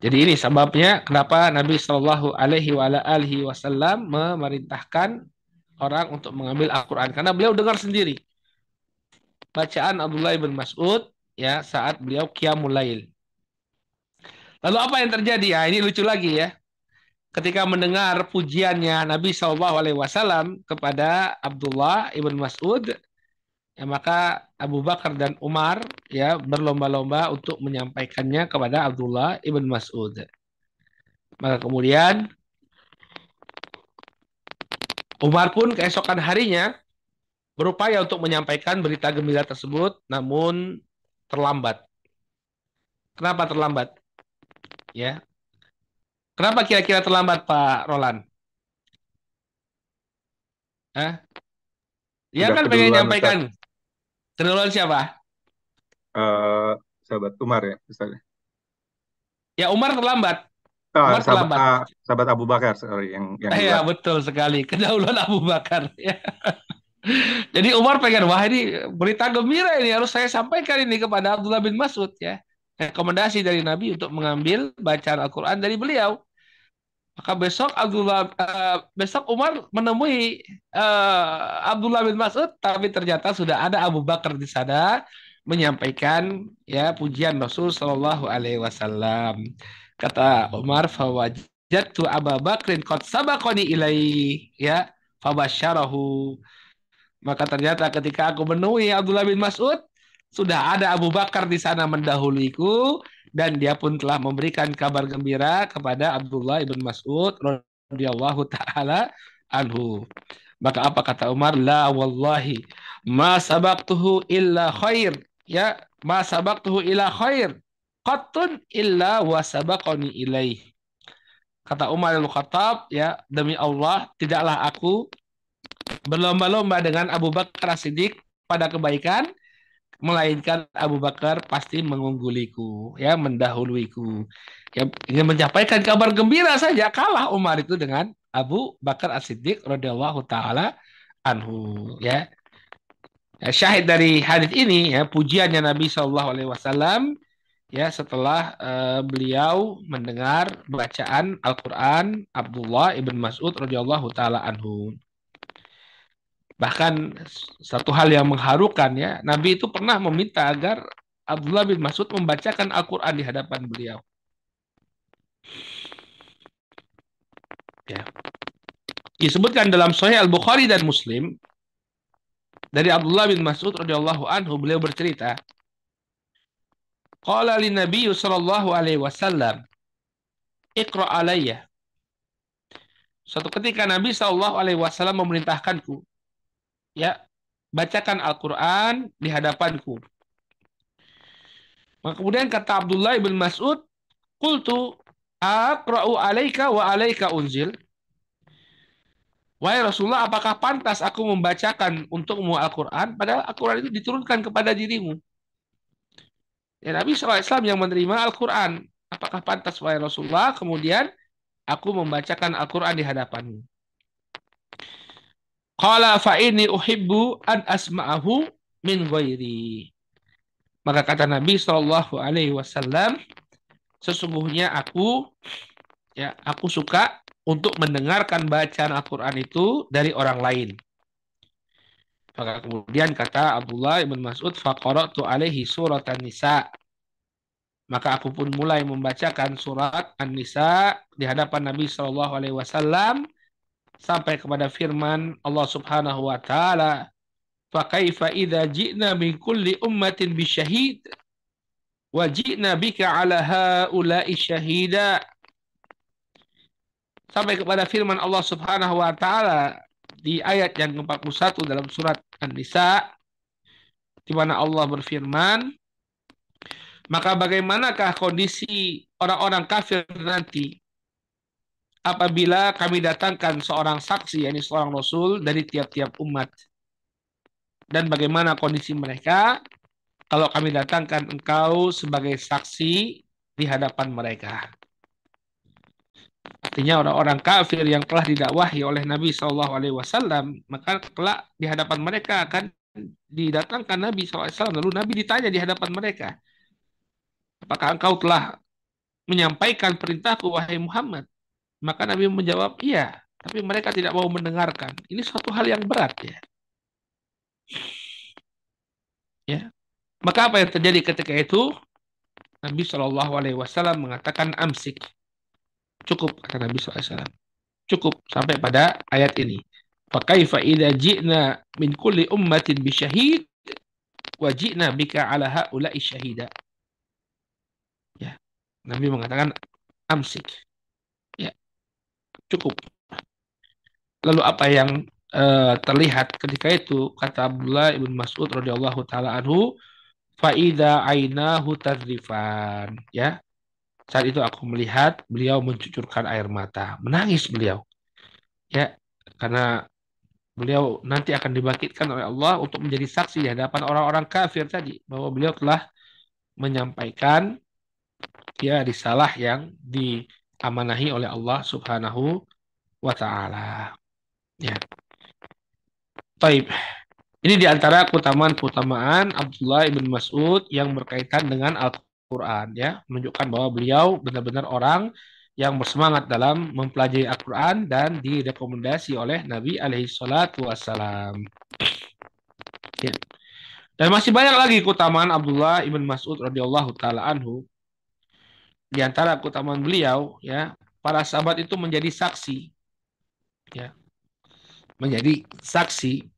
Jadi ini sebabnya kenapa Nabi Shallallahu Alaihi Wasallam memerintahkan orang untuk mengambil Al-Quran karena beliau dengar sendiri bacaan Abdullah bin Mas'ud ya saat beliau qiyamul lail. Lalu apa yang terjadi? Ya, ini lucu lagi ya. Ketika mendengar pujiannya Nabi Shallallahu Alaihi Wasallam kepada Abdullah ibn Mas'ud, ya maka Abu Bakar dan Umar ya berlomba-lomba untuk menyampaikannya kepada Abdullah ibn Mas'ud. Maka kemudian Umar pun keesokan harinya berupaya untuk menyampaikan berita gembira tersebut, namun terlambat. Kenapa terlambat? Ya, kenapa kira-kira terlambat Pak Roland? Hah? Dia kan pengen menyampaikan. Keduluan siapa? Uh, sahabat Umar ya, misalnya. Ya Umar terlambat. Oh, Umar sahabat, terlambat. Uh, sahabat Abu Bakar, sorry, yang yang Iya betul sekali. Kedahuluan Abu Bakar. Jadi Umar pengen wah ini berita gembira ini harus saya sampaikan ini kepada Abdullah bin Mas'ud ya. Rekomendasi dari Nabi untuk mengambil bacaan Al-Quran dari beliau. Maka besok Abdullah uh, besok Umar menemui uh, Abdullah bin Mas'ud tapi ternyata sudah ada Abu Bakar di sana menyampaikan ya pujian Rasul Shallallahu alaihi wasallam. Kata Umar fawajatu Abu Bakrin qad sabaqani ilai ya fabasyarahu. Maka ternyata ketika aku menemui Abdullah bin Mas'ud sudah ada Abu Bakar di sana mendahuluiku dan dia pun telah memberikan kabar gembira kepada Abdullah ibn Mas'ud radhiyallahu taala anhu. Maka apa kata Umar? La wallahi ma sabaqtuhu illa khair. Ya, ma sabaqtuhu illa khair. Qattun illa wa sabaqani ilaih. Kata Umar al-Khattab, ya, demi Allah, tidaklah aku berlomba-lomba dengan Abu Bakar Siddiq pada kebaikan melainkan Abu Bakar pasti mengungguliku, ya mendahuluiku. Ya ingin menyampaikan kabar gembira saja kalah Umar itu dengan Abu Bakar As-Siddiq radhiyallahu taala anhu, ya. ya. Syahid dari hadis ini ya pujiannya Nabi Shallallahu alaihi wasallam ya setelah uh, beliau mendengar bacaan Al-Qur'an Abdullah ibn Mas'ud radhiyallahu taala anhu. Bahkan satu hal yang mengharukan ya, Nabi itu pernah meminta agar Abdullah bin Mas'ud membacakan Al-Quran di hadapan beliau. Ya. Disebutkan dalam Sahih Al-Bukhari dan Muslim dari Abdullah bin Mas'ud radhiyallahu anhu beliau bercerita Qala li Nabi sallallahu alaihi wasallam Iqra alayya Suatu ketika Nabi sallallahu alaihi wasallam memerintahkanku ya bacakan Al-Quran di hadapanku. Maka kemudian kata Abdullah ibn Mas'ud, Qultu aqra'u alaika wa alaika unzil. Wahai Rasulullah, apakah pantas aku membacakan untukmu Al-Quran? Padahal Al-Quran itu diturunkan kepada dirimu. Ya, Nabi SAW yang menerima Al-Quran. Apakah pantas, wahai Rasulullah, kemudian aku membacakan Al-Quran di hadapanmu? Qala fa inni uhibbu an asma'ahu min ghairi. Maka kata Nabi Shallallahu alaihi wasallam, sesungguhnya aku ya, aku suka untuk mendengarkan bacaan Al-Qur'an itu dari orang lain. Maka kemudian kata Abdullah ibn Mas'ud, faqara'tu alaihi surat An-Nisa. Maka aku pun mulai membacakan surat An-Nisa di hadapan Nabi Shallallahu alaihi wasallam sampai kepada firman Allah Subhanahu wa taala fa kaifa idza ji'na min kulli ummatin bisyahid wa ji'na bika ala haula'i syahida. Sampai kepada firman Allah Subhanahu wa taala di ayat yang ke-41 dalam surat An-Nisa di mana Allah berfirman maka bagaimanakah kondisi orang-orang kafir nanti apabila kami datangkan seorang saksi, yakni seorang rasul dari tiap-tiap umat. Dan bagaimana kondisi mereka kalau kami datangkan engkau sebagai saksi di hadapan mereka. Artinya orang-orang kafir yang telah didakwahi oleh Nabi Wasallam, maka kelak di hadapan mereka akan didatangkan Nabi SAW. Lalu Nabi ditanya di hadapan mereka, apakah engkau telah menyampaikan perintahku wahai Muhammad? Maka Nabi menjawab, iya. Tapi mereka tidak mau mendengarkan. Ini suatu hal yang berat ya. Ya. Maka apa yang terjadi ketika itu? Nabi Shallallahu Alaihi Wasallam mengatakan amsik. Cukup kata Nabi SAW. Cukup sampai pada ayat ini. Fakaifa idza ji'na min kulli ummatin bi syahid wa bika ala haula'i syahida. Ya. Nabi mengatakan amsik. Cukup. Lalu apa yang uh, terlihat ketika itu? Kata Abdullah ibn Mas'ud radhiyallahu taala anhu faida ainahu tadrifan ya. Saat itu aku melihat beliau mencucurkan air mata. Menangis beliau. Ya. Karena beliau nanti akan dibangkitkan oleh Allah untuk menjadi saksi di hadapan orang-orang kafir tadi bahwa beliau telah menyampaikan ya risalah yang diamanahi oleh Allah Subhanahu wa taala. Ya. Taib. Ini di antara keutamaan-keutamaan Abdullah ibn Mas'ud yang berkaitan dengan Al-Quran ya, menunjukkan bahwa beliau benar-benar orang yang bersemangat dalam mempelajari Al-Quran dan direkomendasi oleh Nabi alaihi salatu wassalam. Ya. Dan masih banyak lagi keutamaan Abdullah ibn Mas'ud radhiyallahu taala anhu. Di antara keutamaan beliau ya, para sahabat itu menjadi saksi ya. Menjadi saksi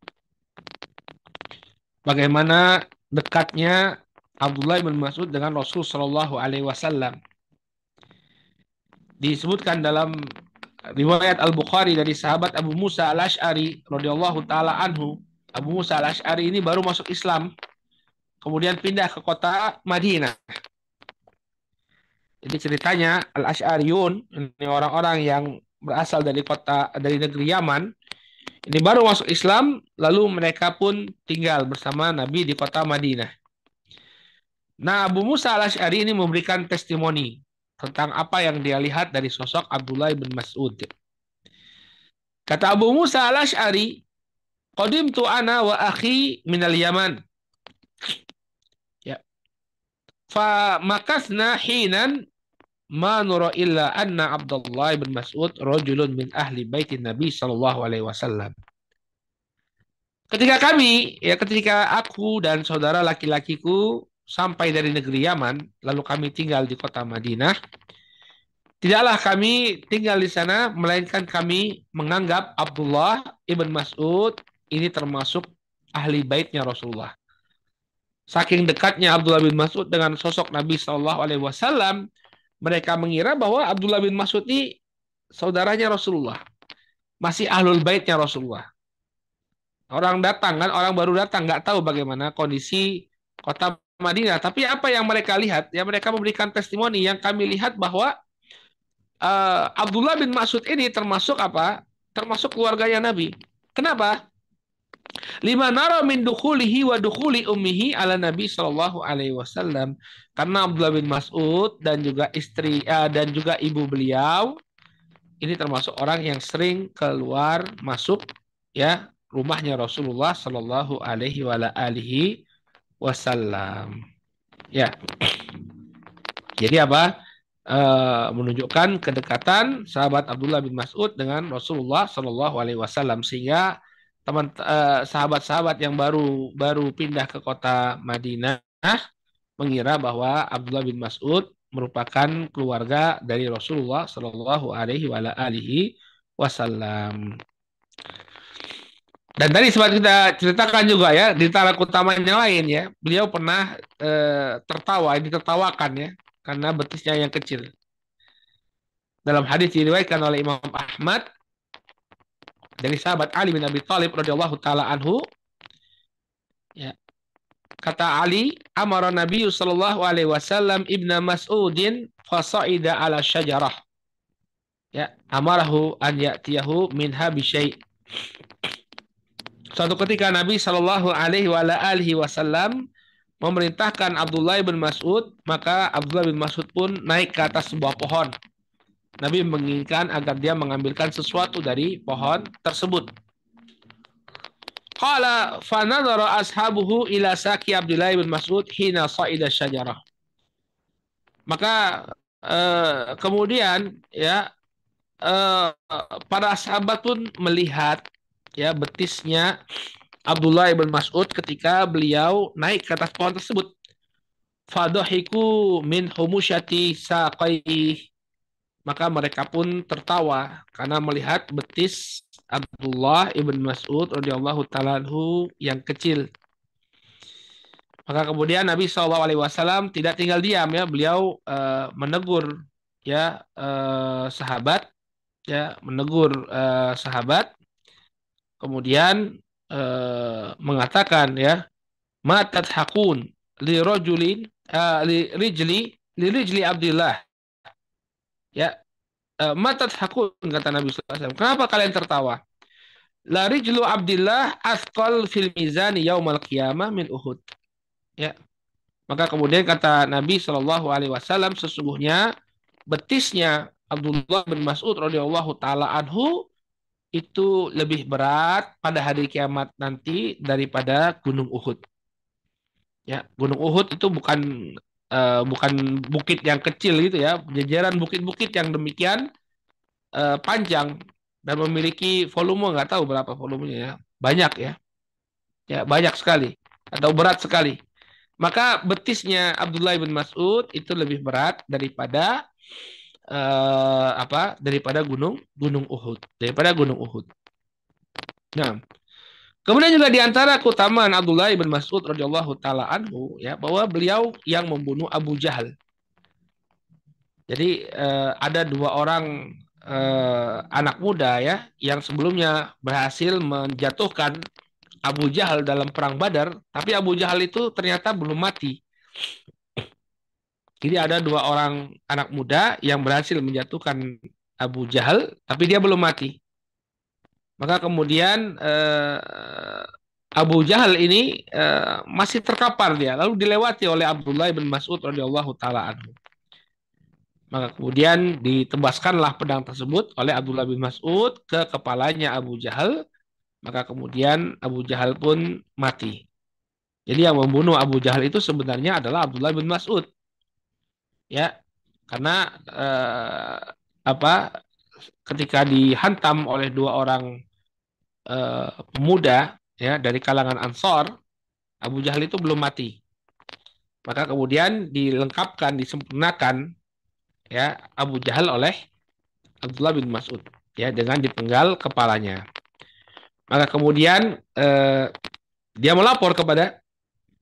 bagaimana dekatnya Abdullah bin Mas'ud dengan Rasul Shallallahu Alaihi Wasallam. Disebutkan dalam riwayat Al Bukhari dari sahabat Abu Musa al Ashari radhiyallahu taala anhu. Abu Musa al Ashari ini baru masuk Islam, kemudian pindah ke kota Madinah. Jadi ceritanya Al Ashariun ini orang-orang yang berasal dari kota dari negeri Yaman ini baru masuk Islam, lalu mereka pun tinggal bersama Nabi di kota Madinah. Nah, Abu Musa al-Ash'ari ini memberikan testimoni tentang apa yang dia lihat dari sosok Abdullah bin Mas'ud. Kata Abu Musa al-Ash'ari, tu ana wa akhi minal Yaman. Ya. Fa makasna hinan ma nura illa anna Abdullah bin Mas'ud rajulun min ahli baitin Nabi sallallahu alaihi wasallam. Ketika kami, ya ketika aku dan saudara laki-lakiku sampai dari negeri Yaman, lalu kami tinggal di kota Madinah, tidaklah kami tinggal di sana, melainkan kami menganggap Abdullah ibn Mas'ud ini termasuk ahli baitnya Rasulullah. Saking dekatnya Abdullah bin Mas'ud dengan sosok Nabi Shallallahu Alaihi Wasallam, mereka mengira bahwa Abdullah bin Mas'ud ini saudaranya Rasulullah. Masih ahlul baitnya Rasulullah. Orang datang kan, orang baru datang, nggak tahu bagaimana kondisi kota Madinah. Tapi apa yang mereka lihat? Ya mereka memberikan testimoni yang kami lihat bahwa uh, Abdullah bin Mas'ud ini termasuk apa? Termasuk keluarganya Nabi. Kenapa? Lima nara min dukhulihi wa dukhuli ummihi ala Nabi sallallahu alaihi wasallam. Karena Abdullah bin Mas'ud dan juga istri uh, dan juga ibu beliau ini termasuk orang yang sering keluar masuk ya rumahnya Rasulullah sallallahu alaihi wa alihi wasallam. Ya. Jadi apa? Uh, menunjukkan kedekatan sahabat Abdullah bin Mas'ud dengan Rasulullah Shallallahu Alaihi Wasallam sehingga teman uh, sahabat-sahabat yang baru baru pindah ke kota Madinah mengira bahwa Abdullah bin Mas'ud merupakan keluarga dari Rasulullah Shallallahu Alaihi Wasallam. Dan tadi sempat kita ceritakan juga ya di antara utamanya lain ya, beliau pernah eh, tertawa, ditertawakan ya karena betisnya yang kecil. Dalam hadis diriwayatkan oleh Imam Ahmad dari sahabat Ali bin Abi Thalib radhiyallahu taala anhu ya kata Ali amara Nabi sallallahu alaihi wasallam ibna Mas'udin fasaida ala syajarah ya amarahu an ya'tiyahu minha bi syai' Suatu ketika Nabi Shallallahu Alaihi Wasallam memerintahkan Abdullah bin Mas'ud, maka Abdullah bin Mas'ud pun naik ke atas sebuah pohon. Nabi menginginkan agar dia mengambilkan sesuatu dari pohon tersebut. Qala fanadhara ashabuhu ila saki Abdullah bin Mas'ud hina sa'ida syajarah. Maka uh, kemudian ya uh, para sahabat pun melihat ya betisnya Abdullah ibn Mas'ud ketika beliau naik ke atas pohon tersebut. Fadohiku min humusyati saqai. Maka mereka pun tertawa karena melihat betis Abdullah ibn Mas'ud radhiyallahu taala yang kecil. Maka kemudian Nabi SAW tidak tinggal diam ya, beliau uh, menegur ya uh, sahabat ya menegur uh, sahabat kemudian uh, mengatakan ya matat hakun li rajulin uh, li rijli li rijli Abdullah ya uh, matat hakun kata Nabi SAW kenapa kalian tertawa? La rijlu Abdullah asqal fil mizan yaumal qiyamah min Uhud. Ya. Maka kemudian kata Nabi Shallallahu Alaihi Wasallam sesungguhnya betisnya Abdullah bin Mas'ud radhiyallahu taala anhu itu lebih berat pada hari kiamat nanti daripada Gunung Uhud. Ya, Gunung Uhud itu bukan uh, bukan bukit yang kecil gitu ya, jajaran bukit-bukit yang demikian uh, panjang dan memiliki volume nggak tahu berapa volumenya ya, banyak ya, ya banyak sekali atau berat sekali. Maka betisnya Abdullah bin Mas'ud itu lebih berat daripada uh, apa daripada gunung gunung Uhud daripada gunung Uhud. Nah, kemudian juga di antara keutamaan Abdullah bin Mas'ud radhiyallahu taala anhu ya bahwa beliau yang membunuh Abu Jahal. Jadi uh, ada dua orang uh, anak muda ya yang sebelumnya berhasil menjatuhkan Abu Jahal dalam perang Badar, tapi Abu Jahal itu ternyata belum mati. Jadi ada dua orang anak muda yang berhasil menjatuhkan Abu Jahal, tapi dia belum mati. Maka kemudian eh, Abu Jahal ini eh, masih terkapar dia, lalu dilewati oleh Abdullah bin Mas'ud radhiyallahu taala anhu. Maka kemudian ditebaskanlah pedang tersebut oleh Abdullah bin Mas'ud ke kepalanya Abu Jahal. Maka kemudian Abu Jahal pun mati. Jadi yang membunuh Abu Jahal itu sebenarnya adalah Abdullah bin Mas'ud ya karena eh, apa ketika dihantam oleh dua orang eh, pemuda ya dari kalangan Ansor Abu Jahal itu belum mati. Maka kemudian dilengkapkan disempurnakan ya Abu Jahal oleh Abdullah bin Mas'ud ya dengan dipenggal kepalanya. Maka kemudian eh, dia melapor kepada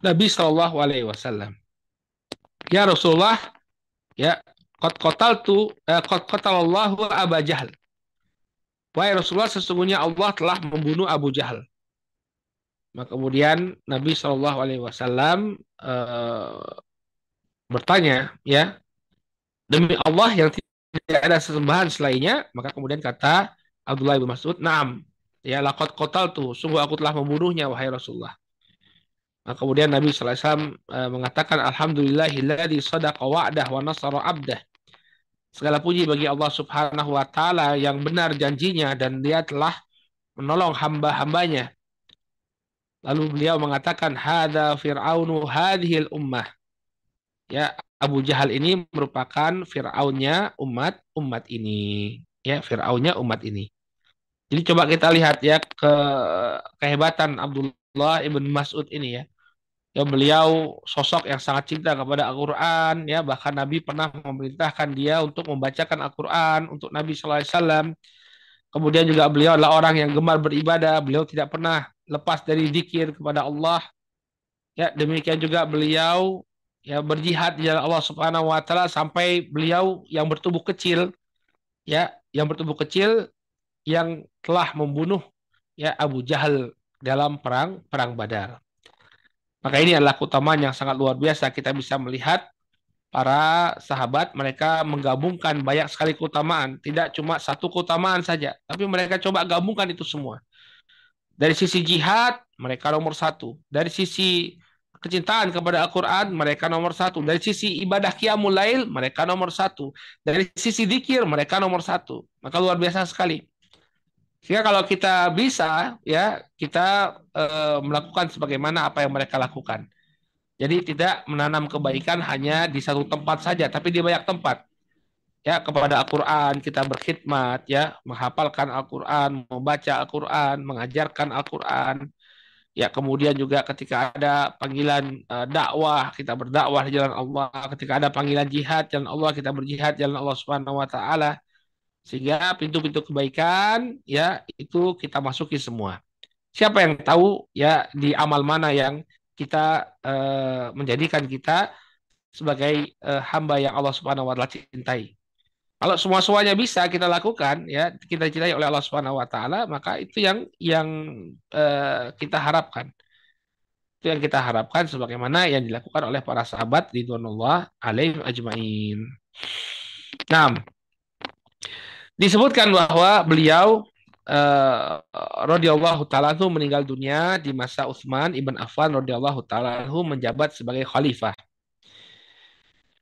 Nabi Shallallahu Alaihi Wasallam. Ya Rasulullah ya kot kotal tu eh, kot kotalallahu Abu Jahal Wahai Rasulullah sesungguhnya Allah telah membunuh Abu Jahal. Maka kemudian Nabi Shallallahu Alaihi Wasallam uh, bertanya, ya demi Allah yang tidak ada sesembahan selainnya, maka kemudian kata Abdullah bin Mas'ud, "Naam, ya lakot kotal tuh, sungguh aku telah membunuhnya wahai Rasulullah." Nah, kemudian Nabi SAW uh, mengatakan Alhamdulillahilladzi sadaqa wa'dah wa nasara abdah. Segala puji bagi Allah Subhanahu wa taala yang benar janjinya dan dia telah menolong hamba-hambanya. Lalu beliau mengatakan hadza fir'aunu hadhil ummah. Ya, Abu Jahal ini merupakan fir'aunnya umat umat ini. Ya, fir'aunnya umat ini. Jadi coba kita lihat ya ke kehebatan Abdullah ibn Mas'ud ini ya. Ya beliau sosok yang sangat cinta kepada Al-Quran ya bahkan Nabi pernah memerintahkan dia untuk membacakan Al-Quran untuk Nabi SAW. Kemudian juga beliau adalah orang yang gemar beribadah. Beliau tidak pernah lepas dari zikir kepada Allah. Ya demikian juga beliau ya berjihad di jalan Allah Subhanahu Wa Taala sampai beliau yang bertubuh kecil ya yang bertubuh kecil yang telah membunuh ya Abu Jahal dalam perang perang Badar. Maka ini adalah keutamaan yang sangat luar biasa. Kita bisa melihat para sahabat mereka menggabungkan banyak sekali keutamaan, tidak cuma satu keutamaan saja, tapi mereka coba gabungkan itu semua. Dari sisi jihad, mereka nomor satu. Dari sisi kecintaan kepada Al-Quran, mereka nomor satu. Dari sisi ibadah qiyamul mereka nomor satu. Dari sisi dikir, mereka nomor satu. Maka luar biasa sekali. Sehingga kalau kita bisa ya kita e, melakukan sebagaimana apa yang mereka lakukan. Jadi tidak menanam kebaikan hanya di satu tempat saja, tapi di banyak tempat. ya kepada Al-Qur'an, kita berkhidmat ya, menghafalkan Al-Qur'an, membaca Al-Qur'an, mengajarkan Al-Qur'an. Ya, kemudian juga ketika ada panggilan uh, dakwah, kita berdakwah di jalan Allah. Ketika ada panggilan jihad jalan Allah, kita berjihad jalan Allah Subhanahu wa taala. Sehingga pintu-pintu kebaikan ya itu kita masuki semua. Siapa yang tahu ya di amal mana yang kita uh, menjadikan kita sebagai uh, hamba yang Allah Subhanahu wa taala cintai. Kalau semua-semuanya bisa kita lakukan, ya kita cintai oleh Allah Subhanahu Wa Taala, maka itu yang yang uh, kita harapkan. Itu yang kita harapkan sebagaimana yang dilakukan oleh para sahabat di Allah alaihim ajmain. Nah, disebutkan bahwa beliau uh, radhiyallahu taala meninggal dunia di masa Utsman ibn Affan radhiyallahu taala menjabat sebagai khalifah.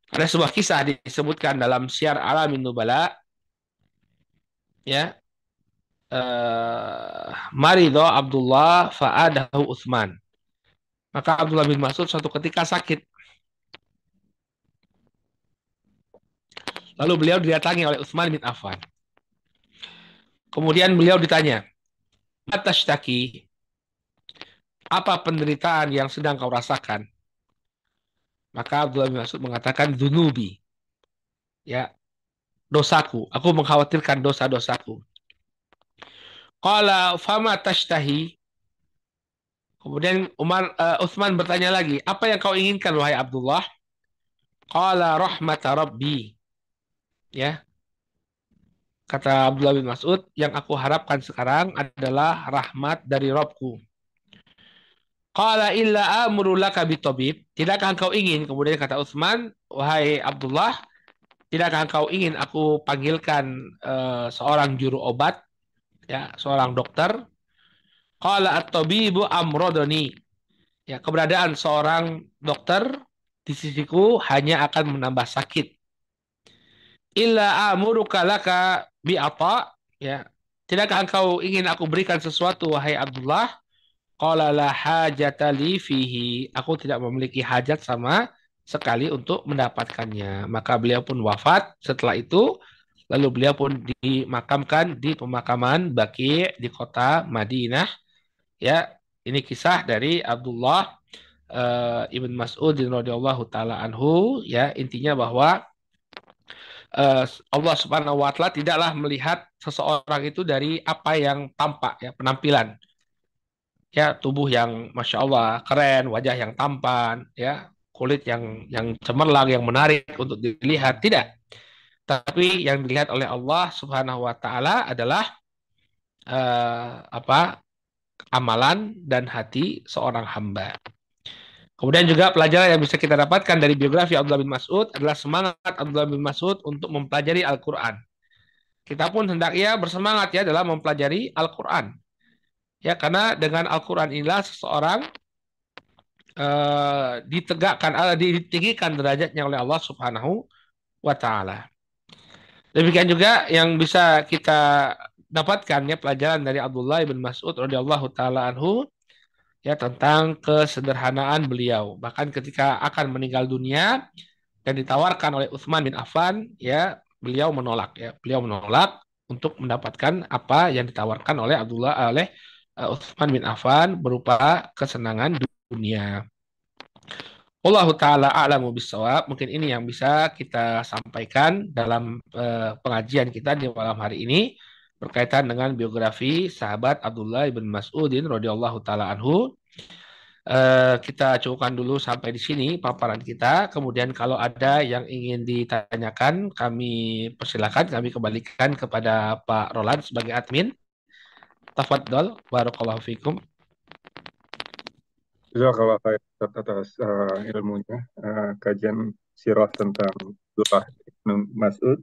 Ada sebuah kisah disebutkan dalam Syiar Alamin Nubala ya uh, Marido Abdullah fa'adahu Utsman. Maka Abdullah bin Mas'ud suatu ketika sakit. Lalu beliau didatangi oleh Utsman bin Affan. Kemudian beliau ditanya, "Atashtaki? Apa penderitaan yang sedang kau rasakan?" Maka Abdullah bin Mas'ud mengatakan dunubi. Ya, dosaku. Aku mengkhawatirkan dosa-dosaku. Qala fama tashtahi? Kemudian Umar uh, Utsman bertanya lagi, apa yang kau inginkan wahai Abdullah? Qala rahmat rabbi. Ya. Kata Abdullah bin Mas'ud, yang aku harapkan sekarang adalah rahmat dari Robku. Qala illa amru laka bitobib. Tidakkah engkau ingin? Kemudian kata Utsman, wahai Abdullah, tidakkah engkau ingin aku panggilkan uh, seorang juru obat, ya, seorang dokter? Qala at-tabibu amrodoni. Ya, keberadaan seorang dokter di sisiku hanya akan menambah sakit. Illa amuruka laka bi'ata, ya. Tidakkah engkau ingin aku berikan sesuatu wahai Abdullah? Qala la hajata li fihi. Aku tidak memiliki hajat sama sekali untuk mendapatkannya. Maka beliau pun wafat setelah itu. Lalu beliau pun dimakamkan di pemakaman Baki di kota Madinah. Ya, ini kisah dari Abdullah uh, ibn Mas'ud radhiyallahu taala anhu. Ya, intinya bahwa uh, Allah Subhanahu wa taala tidaklah melihat seseorang itu dari apa yang tampak ya, penampilan ya tubuh yang masya Allah keren, wajah yang tampan, ya kulit yang yang cemerlang, yang menarik untuk dilihat tidak. Tapi yang dilihat oleh Allah Subhanahu Wa Taala adalah uh, apa amalan dan hati seorang hamba. Kemudian juga pelajaran yang bisa kita dapatkan dari biografi Abdullah bin Mas'ud adalah semangat Abdullah bin Mas'ud untuk mempelajari Al-Quran. Kita pun hendaknya bersemangat ya dalam mempelajari Al-Quran. Ya, karena dengan Al-Quran inilah seseorang uh, ditegakkan, uh, ditinggikan derajatnya oleh Allah Subhanahu wa taala. Demikian juga yang bisa kita dapatkan ya pelajaran dari Abdullah bin Mas'ud radhiyallahu taala anhu ya tentang kesederhanaan beliau. Bahkan ketika akan meninggal dunia dan ditawarkan oleh Utsman bin Affan ya beliau menolak ya. Beliau menolak untuk mendapatkan apa yang ditawarkan oleh Abdullah oleh uh, Utsman bin Affan berupa kesenangan dunia. Allah taala a'lamu bisawab. Mungkin ini yang bisa kita sampaikan dalam uh, pengajian kita di malam hari ini berkaitan dengan biografi sahabat Abdullah bin Mas'udin radhiyallahu taala anhu. Uh, kita cukupkan dulu sampai di sini paparan kita. Kemudian kalau ada yang ingin ditanyakan, kami persilakan, kami kembalikan kepada Pak Roland sebagai admin. Tafadhol, barakallahu fikum. Jazakallah khair atas uh, ilmunya, uh, kajian sirah tentang Abdullah Mas'ud.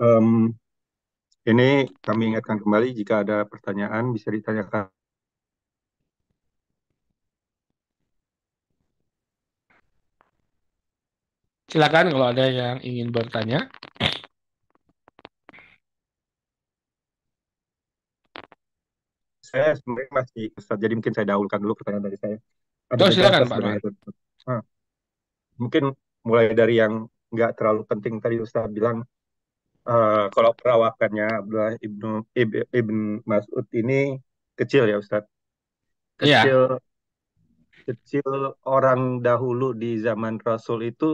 Um, ini kami ingatkan kembali jika ada pertanyaan bisa ditanyakan. Silakan kalau ada yang ingin bertanya. saya sebenarnya masih Ustaz, jadi mungkin saya dahulukan dulu pertanyaan dari saya. Ada oh, silakan Pak. Nah, mungkin mulai dari yang nggak terlalu penting tadi Ustaz bilang eh, kalau perawakannya Abdullah ibnu Ib- ibn Mas'ud ini kecil ya Ustadz. Iya, Kecil kecil orang dahulu di zaman Rasul itu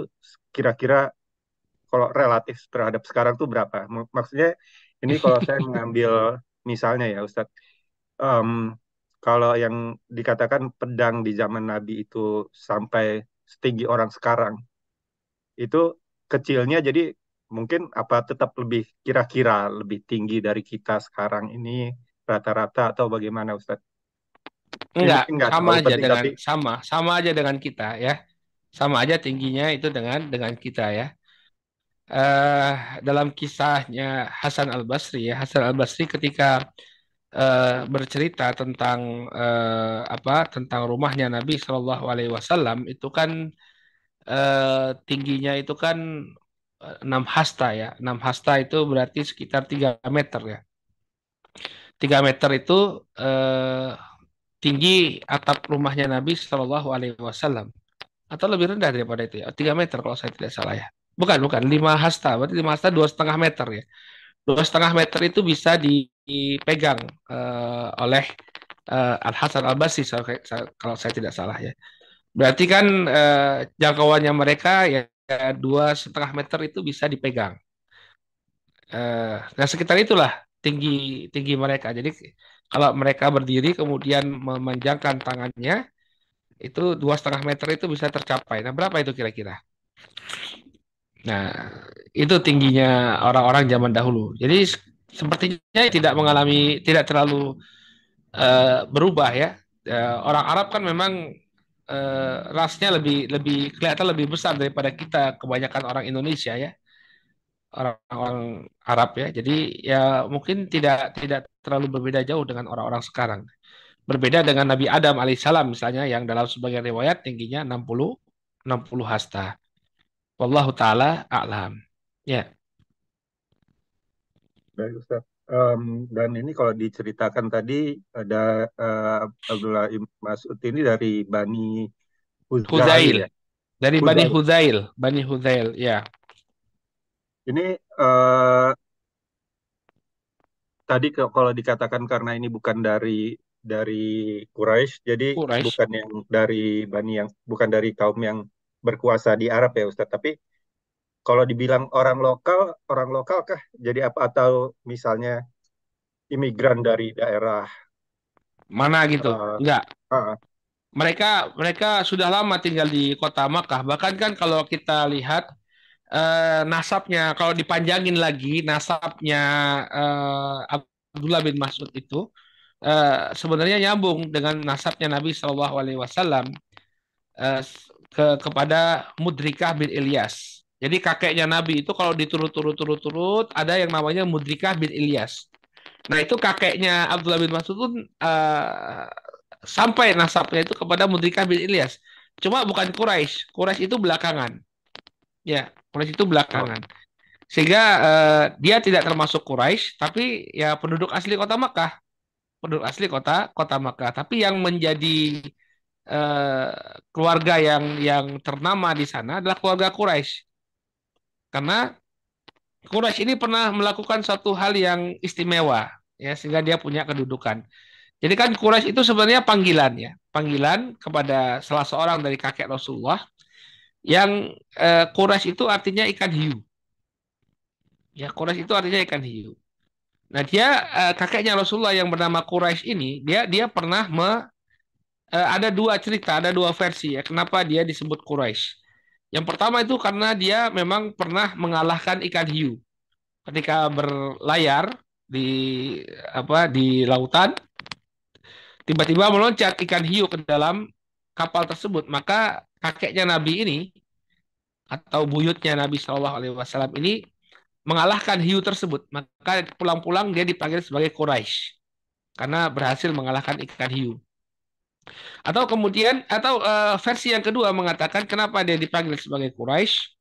kira-kira kalau relatif terhadap sekarang tuh berapa? Mak- Maksudnya ini kalau saya mengambil misalnya ya Ustadz, em, kalau yang dikatakan pedang di zaman Nabi itu sampai setinggi orang sekarang, itu kecilnya jadi mungkin apa tetap lebih kira-kira lebih tinggi dari kita sekarang ini rata-rata atau bagaimana Ustadz? Enggak, mungkin nggak sama aja penting dengan tapi sama, sama aja dengan kita ya. Sama aja tingginya itu dengan dengan kita ya. Eh dalam kisahnya Hasan Al-Basri ya, Hasan Al-Basri ketika eh, bercerita tentang eh, apa tentang rumahnya Nabi Shallallahu Alaihi Wasallam itu kan eh, tingginya itu kan 6 hasta ya. enam hasta itu berarti sekitar 3 meter ya. tiga meter itu eh, tinggi atap rumahnya Nabi Shallallahu Alaihi Wasallam atau lebih rendah daripada itu ya. 3 meter kalau saya tidak salah ya. Bukan, bukan. 5 hasta. Berarti 5 hasta dua setengah meter ya. Dua setengah meter itu bisa dipegang eh, oleh eh, Al Hasan Al Basri kalau saya tidak salah ya. Berarti kan eh, jangkauannya mereka ya dua setengah meter itu bisa dipegang. Eh, nah sekitar itulah tinggi tinggi mereka. Jadi kalau mereka berdiri kemudian memanjangkan tangannya itu dua setengah meter itu bisa tercapai. Nah berapa itu kira-kira? Nah itu tingginya orang-orang zaman dahulu. Jadi sepertinya tidak mengalami tidak terlalu uh, berubah ya. Uh, orang Arab kan memang uh, rasnya lebih lebih kelihatan lebih besar daripada kita kebanyakan orang Indonesia ya orang-orang Arab ya. Jadi ya mungkin tidak tidak terlalu berbeda jauh dengan orang-orang sekarang. Berbeda dengan Nabi Adam alaihissalam misalnya yang dalam sebagian riwayat tingginya 60 60 hasta. Wallahu taala a'lam. Ya. Baik Ustaz. Um, dan ini kalau diceritakan tadi ada uh, Abdullah Ibn Mas'ud ini dari Bani Huzail, Huzail. ya. Dari Bani Huzail, Bani Huzail, ya. Ini uh, tadi kalau dikatakan karena ini bukan dari dari Quraisy, jadi Quraisy. bukan yang dari Bani yang bukan dari kaum yang berkuasa di Arab ya Ustaz, tapi kalau dibilang orang lokal, orang lokal kah? Jadi apa atau misalnya imigran dari daerah mana gitu? Uh, Enggak. Uh, mereka mereka sudah lama tinggal di kota Makkah. Bahkan kan kalau kita lihat uh, nasabnya, kalau dipanjangin lagi nasabnya uh, Abdullah bin Mas'ud itu uh, sebenarnya nyambung dengan nasabnya Nabi Shallallahu Alaihi Wasallam uh, ke kepada Mudrikah bin Ilyas. Jadi kakeknya Nabi itu kalau diturut-turut-turut-turut ada yang namanya Mudrikah bin Ilyas. Nah itu kakeknya Abdullah bin Mas'ud pun uh, sampai nasabnya itu kepada Mudrikah bin Ilyas. Cuma bukan Quraisy. Quraisy itu belakangan. Ya, Quraisy itu belakangan. Sehingga uh, dia tidak termasuk Quraisy, tapi ya penduduk asli kota Makkah. Penduduk asli kota kota Makkah. Tapi yang menjadi uh, keluarga yang yang ternama di sana adalah keluarga Quraisy. Karena Quraisy ini pernah melakukan suatu hal yang istimewa ya sehingga dia punya kedudukan. Jadi kan Quraisy itu sebenarnya panggilan ya, panggilan kepada salah seorang dari kakek Rasulullah yang eh, Quraisy itu artinya ikan hiu. Ya, Quraisy itu artinya ikan hiu. Nah, dia eh, kakeknya Rasulullah yang bernama Quraisy ini, dia dia pernah me, eh, ada dua cerita, ada dua versi ya, kenapa dia disebut Quraisy. Yang pertama itu karena dia memang pernah mengalahkan ikan hiu. Ketika berlayar di apa di lautan tiba-tiba meloncat ikan hiu ke dalam kapal tersebut. Maka kakeknya Nabi ini atau buyutnya Nabi Shallallahu Alaihi Wasallam ini mengalahkan hiu tersebut. Maka pulang-pulang dia dipanggil sebagai Quraisy karena berhasil mengalahkan ikan hiu atau kemudian atau uh, versi yang kedua mengatakan kenapa dia dipanggil sebagai Quraisy?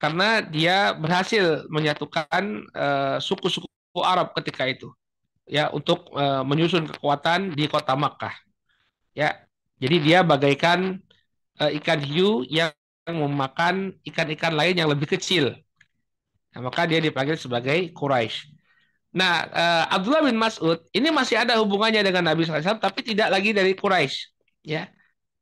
Karena dia berhasil menyatukan suku-suku uh, Arab ketika itu. Ya, untuk uh, menyusun kekuatan di kota Makkah. Ya. Jadi dia bagaikan uh, ikan hiu yang memakan ikan-ikan lain yang lebih kecil. Nah, maka dia dipanggil sebagai Quraisy. Nah, uh, Abdullah bin Mas'ud ini masih ada hubungannya dengan Nabi SAW, tapi tidak lagi dari Quraisy. Ya,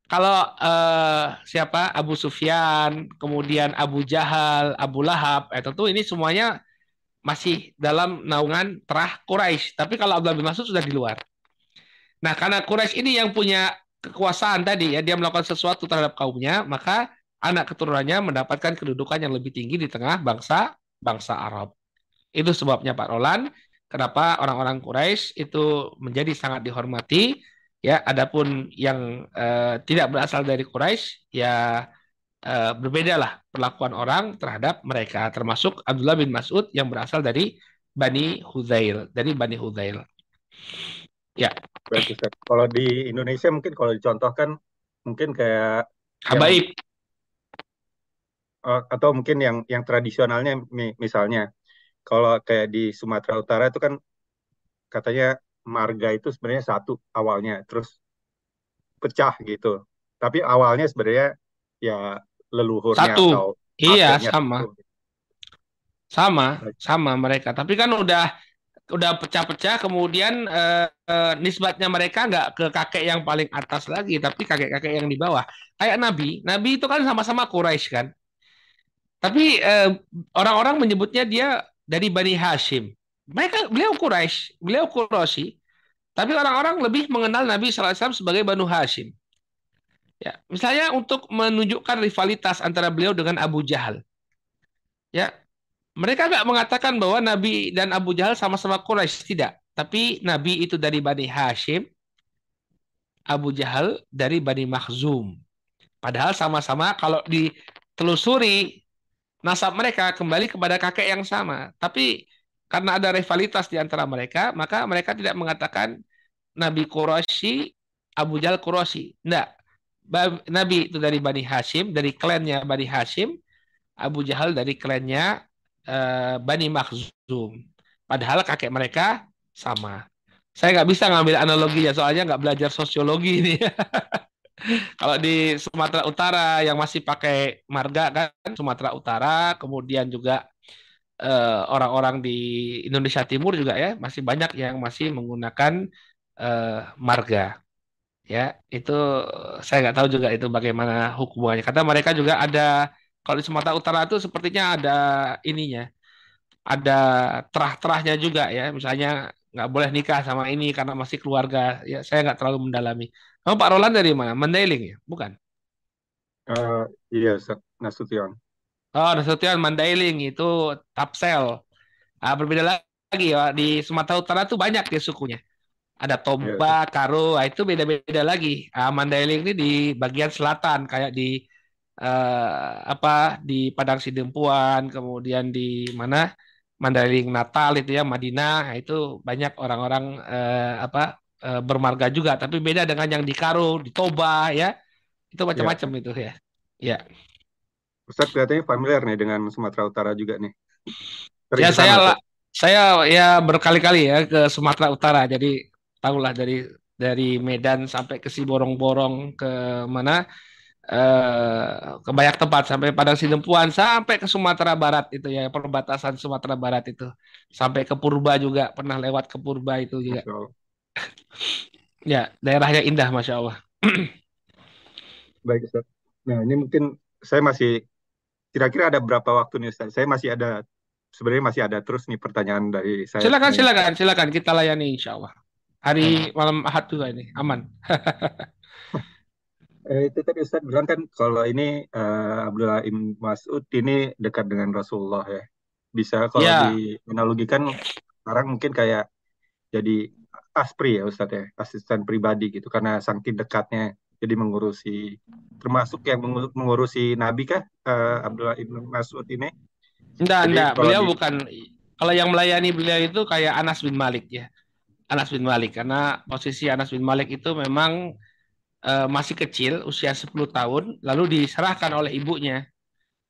kalau uh, siapa Abu Sufyan, kemudian Abu Jahal, Abu Lahab, eh, tentu ini semuanya masih dalam naungan terah Quraisy. Tapi kalau Abdullah bin Mas'ud sudah di luar. Nah, karena Quraisy ini yang punya kekuasaan tadi ya, dia melakukan sesuatu terhadap kaumnya, maka anak keturunannya mendapatkan kedudukan yang lebih tinggi di tengah bangsa bangsa Arab. Itu sebabnya Pak Roland, kenapa orang-orang Quraisy itu menjadi sangat dihormati. Ya, adapun yang uh, tidak berasal dari Quraisy, ya uh, berbeda perlakuan orang terhadap mereka, termasuk Abdullah bin Mas'ud yang berasal dari Bani Huzail, dari Bani Huzail. Ya. Kalau di Indonesia mungkin kalau dicontohkan mungkin kayak Habaib. Yang, oh, atau mungkin yang yang tradisionalnya misalnya kalau kayak di Sumatera Utara itu kan katanya marga itu sebenarnya satu awalnya, terus pecah gitu. Tapi awalnya sebenarnya ya leluhurnya satu. atau iya sama. Satu. Sama, sama mereka. Tapi kan udah udah pecah-pecah kemudian eh, eh, nisbatnya mereka nggak ke kakek yang paling atas lagi tapi kakek-kakek yang di bawah kayak Nabi Nabi itu kan sama-sama Quraisy kan tapi eh, orang-orang menyebutnya dia dari Bani Hashim. Mereka beliau Quraisy, beliau Quraisy. Tapi orang-orang lebih mengenal Nabi SAW sebagai Banu Hashim. Ya, misalnya untuk menunjukkan rivalitas antara beliau dengan Abu Jahal. Ya, mereka nggak mengatakan bahwa Nabi dan Abu Jahal sama-sama Quraisy, tidak. Tapi Nabi itu dari Bani Hashim, Abu Jahal dari Bani Makhzum. Padahal sama-sama kalau ditelusuri nasab mereka kembali kepada kakek yang sama. Tapi karena ada rivalitas di antara mereka, maka mereka tidak mengatakan Nabi Quraisy, Abu Jal Quraisy. Tidak. Nabi itu dari Bani Hashim, dari klannya Bani Hashim, Abu Jahal dari klannya uh, Bani Makhzum. Padahal kakek mereka sama. Saya nggak bisa ngambil analogi ya, soalnya nggak belajar sosiologi ini. Kalau di Sumatera Utara yang masih pakai marga kan Sumatera Utara, kemudian juga eh, orang-orang di Indonesia Timur juga ya masih banyak yang masih menggunakan uh, marga. Ya, itu saya nggak tahu juga itu bagaimana hukumannya. Karena mereka juga ada kalau di Sumatera Utara itu sepertinya ada ininya, ada terah-terahnya juga ya. Misalnya nggak boleh nikah sama ini karena masih keluarga. Ya, saya nggak terlalu mendalami. Kamu Pak Roland dari mana? Mandailing ya? Bukan? Uh, iya, Nasution. Oh, Nasution Mandailing itu Tapsel. Ah, berbeda lagi ya. Di Sumatera Utara tuh banyak ya sukunya. Ada Toba, yeah. Karo, ah, itu beda-beda lagi. Ah, Mandailing ini di bagian selatan, kayak di uh, apa di Padang Sidempuan, kemudian di mana Mandailing Natal itu ya Madinah, nah, itu banyak orang-orang uh, apa uh, bermarga juga, tapi beda dengan yang di Karo, di Toba ya. Itu macam-macam ya. itu ya. Ya. Ustaz kelihatannya familiar nih dengan Sumatera Utara juga nih. Sering ya saya saya ya berkali-kali ya ke Sumatera Utara. Jadi tahulah dari dari Medan sampai ke Siborong-borong ke mana eh, ke banyak tempat sampai Padang Sidempuan sampai ke Sumatera Barat itu ya perbatasan Sumatera Barat itu sampai ke Purba juga pernah lewat ke Purba itu juga. Ya, daerahnya indah, Masya Allah. Baik, Ustaz. Nah, ini mungkin saya masih, kira-kira ada berapa waktu nih, Ustaz? Saya masih ada, sebenarnya masih ada terus nih pertanyaan dari saya. Silakan, silakan, silakan. Kita layani, insya Allah. Hari malam Ahad juga ini, aman. eh, itu tadi Ustaz bilang kan kalau ini uh, Abdullah Ibn Mas'ud ini dekat dengan Rasulullah ya. Bisa kalau ya. dianalogikan sekarang mungkin kayak jadi Aspri ya Ustadz ya, asisten pribadi gitu karena saking dekatnya jadi mengurusi termasuk yang mengurusi Nabi kah uh, Abdullah ibn Mas'ud ini? Enggak, enggak. Beliau di... bukan kalau yang melayani beliau itu kayak Anas bin Malik ya. Anas bin Malik karena posisi Anas bin Malik itu memang uh, masih kecil, usia 10 tahun, lalu diserahkan oleh ibunya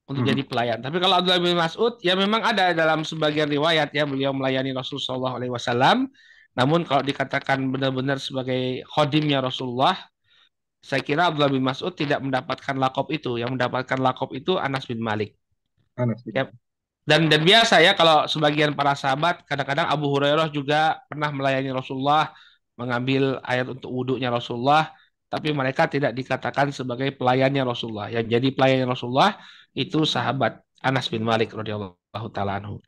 untuk hmm. jadi pelayan. Tapi kalau Abdullah bin Mas'ud ya memang ada dalam sebagian riwayat ya beliau melayani Rasulullah SAW namun kalau dikatakan benar-benar sebagai khodimnya Rasulullah, saya kira Abdullah bin Mas'ud tidak mendapatkan lakop itu. Yang mendapatkan lakop itu Anas bin Malik. Anas bin. Ya, Dan dan biasa ya kalau sebagian para sahabat kadang-kadang Abu Hurairah juga pernah melayani Rasulullah mengambil ayat untuk wudhunya Rasulullah tapi mereka tidak dikatakan sebagai pelayannya Rasulullah. Yang jadi pelayannya Rasulullah itu sahabat Anas bin Malik radhiyallahu taala anhu.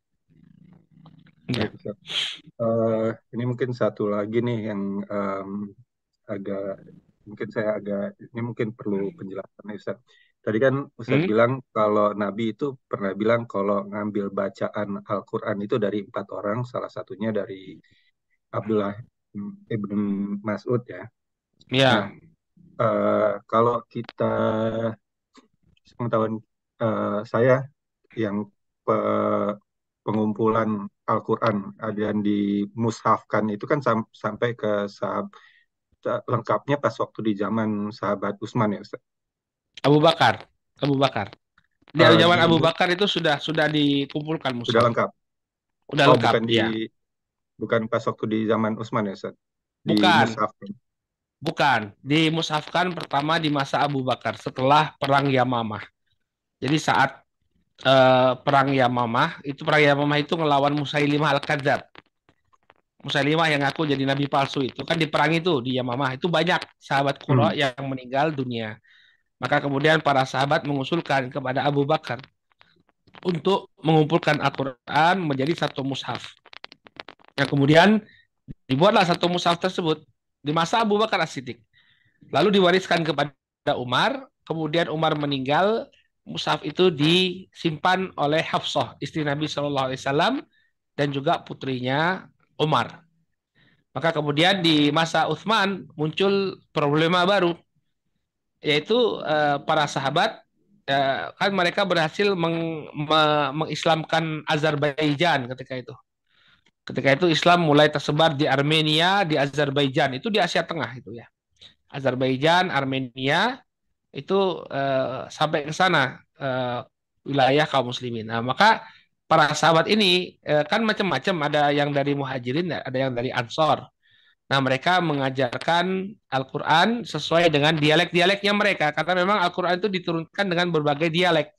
Uh, ini mungkin satu lagi nih yang um, agak mungkin saya agak ini mungkin perlu penjelasan Ustaz. Tadi kan Ustaz hmm? bilang kalau Nabi itu pernah bilang kalau ngambil bacaan Al-Quran itu dari empat orang, salah satunya dari Abdullah ibn Mas'ud ya. Iya. Nah, uh, kalau kita pengetahuan uh, saya yang pe, pengumpulan Al-Quran dan dimushafkan itu kan sam sampai ke sahab lengkapnya pas waktu di zaman sahabat Utsman ya Ustaz. Abu Bakar, Abu Bakar. Di uh, zaman Abu Bakar itu sudah sudah dikumpulkan mushaf. Sudah lengkap. Sudah oh, lengkap. Bukan di, ya. bukan pas waktu di zaman Utsman ya, Ustaz. Di bukan. Mushafkan. Bukan, dimushafkan pertama di masa Abu Bakar setelah perang Yamamah. Jadi saat uh, perang Yamamah, itu perang Yamamah itu ngelawan Musailimah Al-Kadzab. Musailimah yang ngaku jadi nabi palsu itu kan di perang itu di Yamamah itu banyak sahabat Qura hmm. yang meninggal dunia. Maka kemudian para sahabat mengusulkan kepada Abu Bakar untuk mengumpulkan Al-Quran menjadi satu mushaf. Yang kemudian dibuatlah satu mushaf tersebut di masa Abu Bakar As-Siddiq. Lalu diwariskan kepada Umar, kemudian Umar meninggal, mushaf itu disimpan oleh Hafsah, istri Nabi Shallallahu Alaihi Wasallam, dan juga putrinya Umar. Maka kemudian di masa Uthman muncul problema baru, yaitu uh, para sahabat uh, kan mereka berhasil meng, me, mengislamkan Azerbaijan ketika itu. Ketika itu Islam mulai tersebar di Armenia, di Azerbaijan, itu di Asia Tengah itu ya. Azerbaijan, Armenia itu uh, sampai ke sana uh, wilayah kaum muslimin. Nah, maka para sahabat ini uh, kan macam-macam, ada yang dari muhajirin, ada yang dari ansor. Nah, mereka mengajarkan Al-Quran sesuai dengan dialek-dialeknya mereka. Karena memang Al-Quran itu diturunkan dengan berbagai dialek.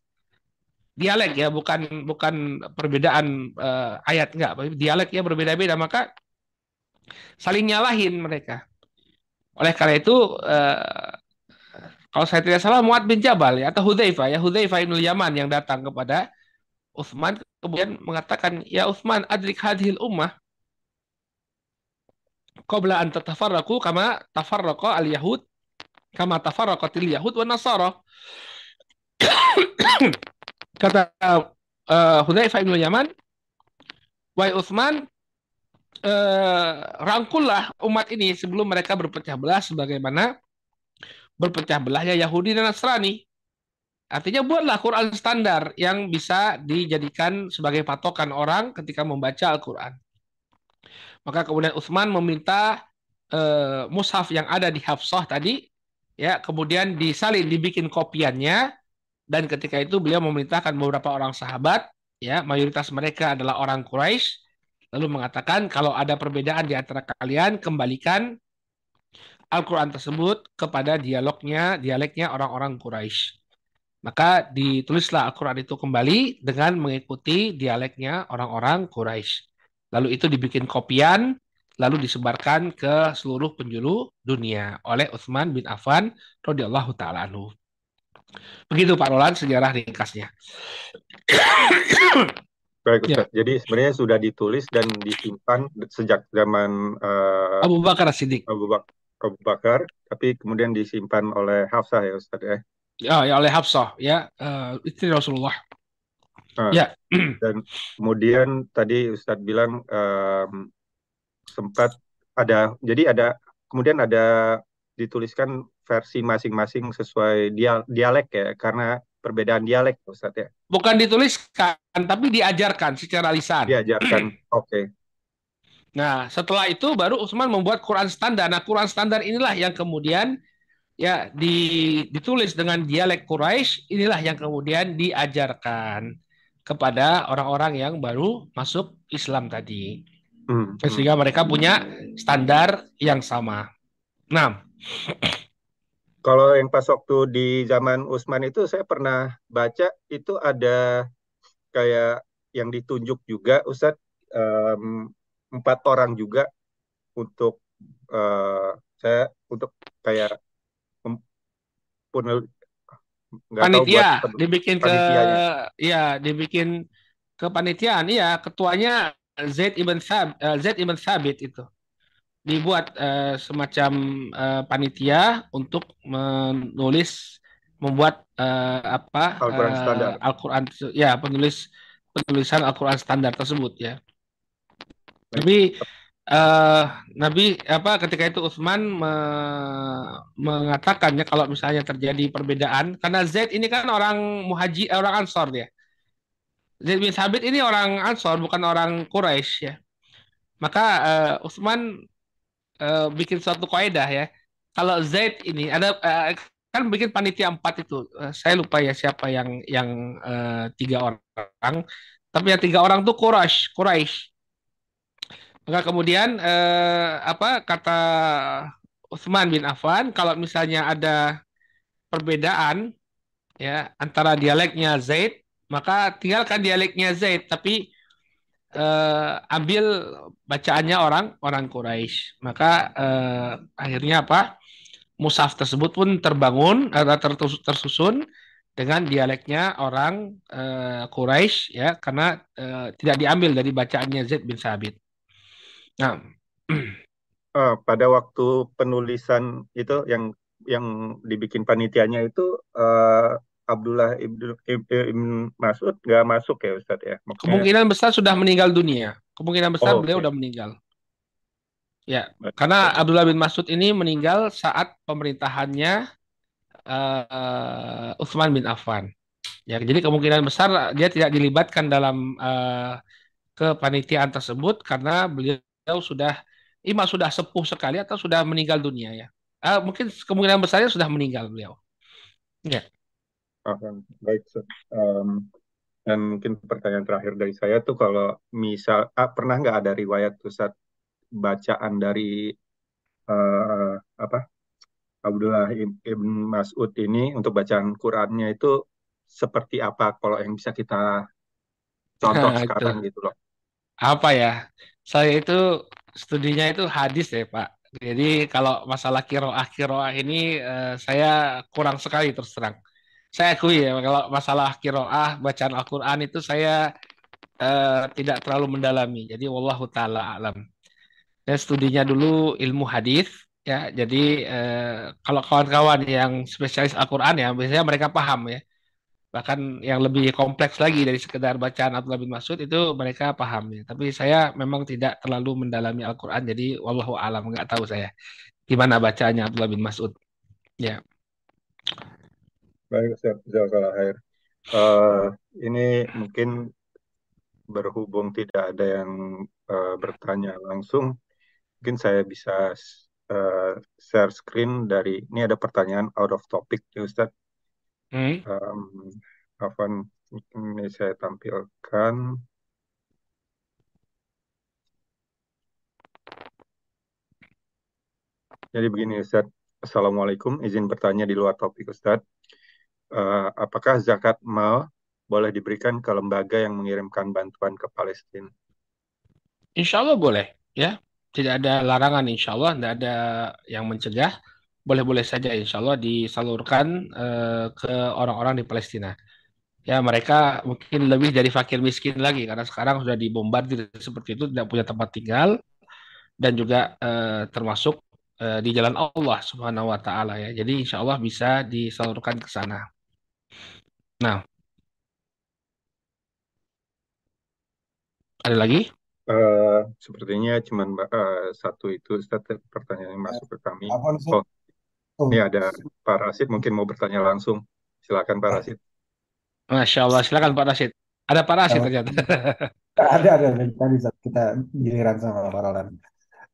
Dialek ya, bukan bukan perbedaan uh, ayat enggak, dialeknya berbeda-beda. Maka saling nyalahin mereka. Oleh karena itu, uh, kalau saya tidak salah, Muad bin Jabal ya, atau Hudzaifah ya, Hudzaifah bin Yaman yang datang kepada Uthman kemudian mengatakan, "Ya Uthman, adrik hadhil ummah qabla an tatafarraqu kama tafarraqa al-yahud kama tafarraqatil yahud wa nasara. Kata uh, Hudzaifah bin Yaman, "Wahai Utsman, uh, rangkullah umat ini sebelum mereka berpecah belah sebagaimana berpecah belahnya Yahudi dan Nasrani." Artinya buatlah Quran standar yang bisa dijadikan sebagai patokan orang ketika membaca Al-Quran. Maka kemudian Utsman meminta uh, mushaf yang ada di Hafsah tadi ya kemudian disalin dibikin kopiannya dan ketika itu beliau memerintahkan beberapa orang sahabat ya mayoritas mereka adalah orang Quraisy lalu mengatakan kalau ada perbedaan di antara kalian kembalikan Al-Qur'an tersebut kepada dialognya dialeknya orang-orang Quraisy. Maka ditulislah Al-Qur'an itu kembali dengan mengikuti dialeknya orang-orang Quraisy. Lalu itu dibikin kopian, lalu disebarkan ke seluruh penjuru dunia oleh Utsman bin Affan radhiyallahu taala anhu. Begitu Pak Roland sejarah ringkasnya. Baik Ustaz. Ya. Jadi sebenarnya sudah ditulis dan disimpan sejak zaman uh, Abu Bakar Siddiq. Abu, Bak Abu Bakar, tapi kemudian disimpan oleh Hafsah ya Ustaz ya. Ya, ya oleh Hafsah ya, uh, istri Rasulullah. Uh, ya. Dan kemudian tadi Ustadz bilang um, sempat ada, jadi ada kemudian ada dituliskan versi masing-masing sesuai dia, dialek ya, karena perbedaan dialek Ustadz ya. Bukan dituliskan, tapi diajarkan secara lisan. Diajarkan, oke. Okay. Nah, setelah itu baru Utsman membuat Quran standar. Nah, Quran standar inilah yang kemudian ya di, ditulis dengan dialek Quraisy, inilah yang kemudian diajarkan kepada orang-orang yang baru masuk Islam tadi. Hmm. Sehingga mereka punya standar yang sama. Nah, kalau yang pas waktu di zaman Utsman itu saya pernah baca itu ada kayak yang ditunjuk juga Ustadz em, empat orang juga untuk eh, saya untuk kayak penel- nggak tahu buat Panitia dibikin ke ya dibikin kepanitiaan iya ketuanya Zaid ibn Sab eh, Zaid ibn Sabit itu dibuat eh, semacam eh, panitia untuk menulis membuat eh, apa Al-Quran standar. Al-Qur'an ya penulis penulisan Al-Qur'an standar tersebut ya. Tapi eh, Nabi apa ketika itu Utsman me- mengatakannya kalau misalnya terjadi perbedaan karena Zaid ini kan orang muhaji eh, orang Ansor dia. Zaid bin Sabit ini orang Ansor bukan orang Quraisy ya. Maka eh, Utsman eh, bikin suatu kaidah ya. Kalau Zaid ini ada eh, kan bikin panitia empat itu. Saya lupa ya siapa yang yang eh, tiga orang. Tapi yang tiga orang tuh Quraisy, Quraisy. Maka kemudian eh, apa kata Utsman bin Affan kalau misalnya ada perbedaan ya antara dialeknya Zaid, maka tinggalkan dialeknya Zaid tapi eh, ambil bacaannya orang orang Quraisy. Maka eh, akhirnya apa? Mushaf tersebut pun terbangun atau tertus- tersusun dengan dialeknya orang eh, Quraisy ya karena eh, tidak diambil dari bacaannya Zaid bin Sabit. Nah, Eh, pada waktu penulisan itu yang yang dibikin panitianya itu eh, Abdullah ibn, ibn Mas'ud nggak masuk ya Ustadz ya? Maksudnya, kemungkinan besar sudah meninggal dunia. Kemungkinan besar oh, beliau oke. udah meninggal. Ya, Baik, karena. Abdullah bin Mas'ud ini meninggal saat pemerintahannya eh, Utsman bin Affan. Ya, jadi kemungkinan besar dia tidak dilibatkan dalam eh, kepanitiaan tersebut karena beliau sudah ima sudah sepuh sekali atau sudah meninggal dunia ya. Ah, mungkin kemungkinan besarnya sudah meninggal beliau. Ya. Paham. Baik. Em, dan mungkin pertanyaan terakhir dari saya tuh kalau misal ah, pernah nggak ada riwayat Ustadz bacaan dari eh, apa Abdullah ibn Mas'ud ini untuk bacaan Qurannya itu seperti apa kalau yang bisa kita contoh sekarang gitu loh. apa ya? Saya itu studinya itu hadis ya, Pak. Jadi kalau masalah kiroah kiroah ini eh, saya kurang sekali terus terang. Saya akui ya kalau masalah kiroah bacaan Al-Quran itu saya eh, tidak terlalu mendalami. Jadi wallahu taala alam. Saya studinya dulu ilmu hadis ya. Jadi eh, kalau kawan-kawan yang spesialis Al-Quran ya biasanya mereka paham ya. Bahkan yang lebih kompleks lagi dari sekedar bacaan Abdullah bin Mas'ud itu mereka paham ya. Tapi saya memang tidak terlalu mendalami Al-Quran. Jadi wallahu alam nggak tahu saya gimana bacanya Abdullah bin Mas'ud. Ya. Baik. Eh, ini mungkin berhubung tidak ada yang eh, bertanya langsung, mungkin saya bisa eh, share screen dari ini ada pertanyaan out of topic ya Ustadz. Hmm. Afwan, ini saya tampilkan. Jadi begini Ustadz, Assalamualaikum, izin bertanya di luar topik Ustadz. Eh, apakah zakat mal boleh diberikan ke lembaga yang mengirimkan bantuan ke Palestina? Insya Allah boleh ya. Tidak ada larangan insya Allah, tidak ada yang mencegah. Boleh-boleh saja insya Allah disalurkan eh, ke orang-orang di Palestina. Ya mereka mungkin lebih dari fakir miskin lagi karena sekarang sudah dibombardir seperti itu, tidak punya tempat tinggal dan juga eh, termasuk eh, di jalan Allah Subhanahu wa taala ya. Jadi insya Allah bisa disalurkan ke sana. Nah, ada lagi? Eh, sepertinya cuma satu itu Ustadz pertanyaan yang masuk ke kami. Oh, Oh, ini ada Pak Rasid mungkin mau bertanya langsung. Silakan Pak Rasid. Masya Allah, silakan Pak Rashid. Ada Pak Rashid Oh. ternyata. ada ada tadi kita giliran sama Pak Roland.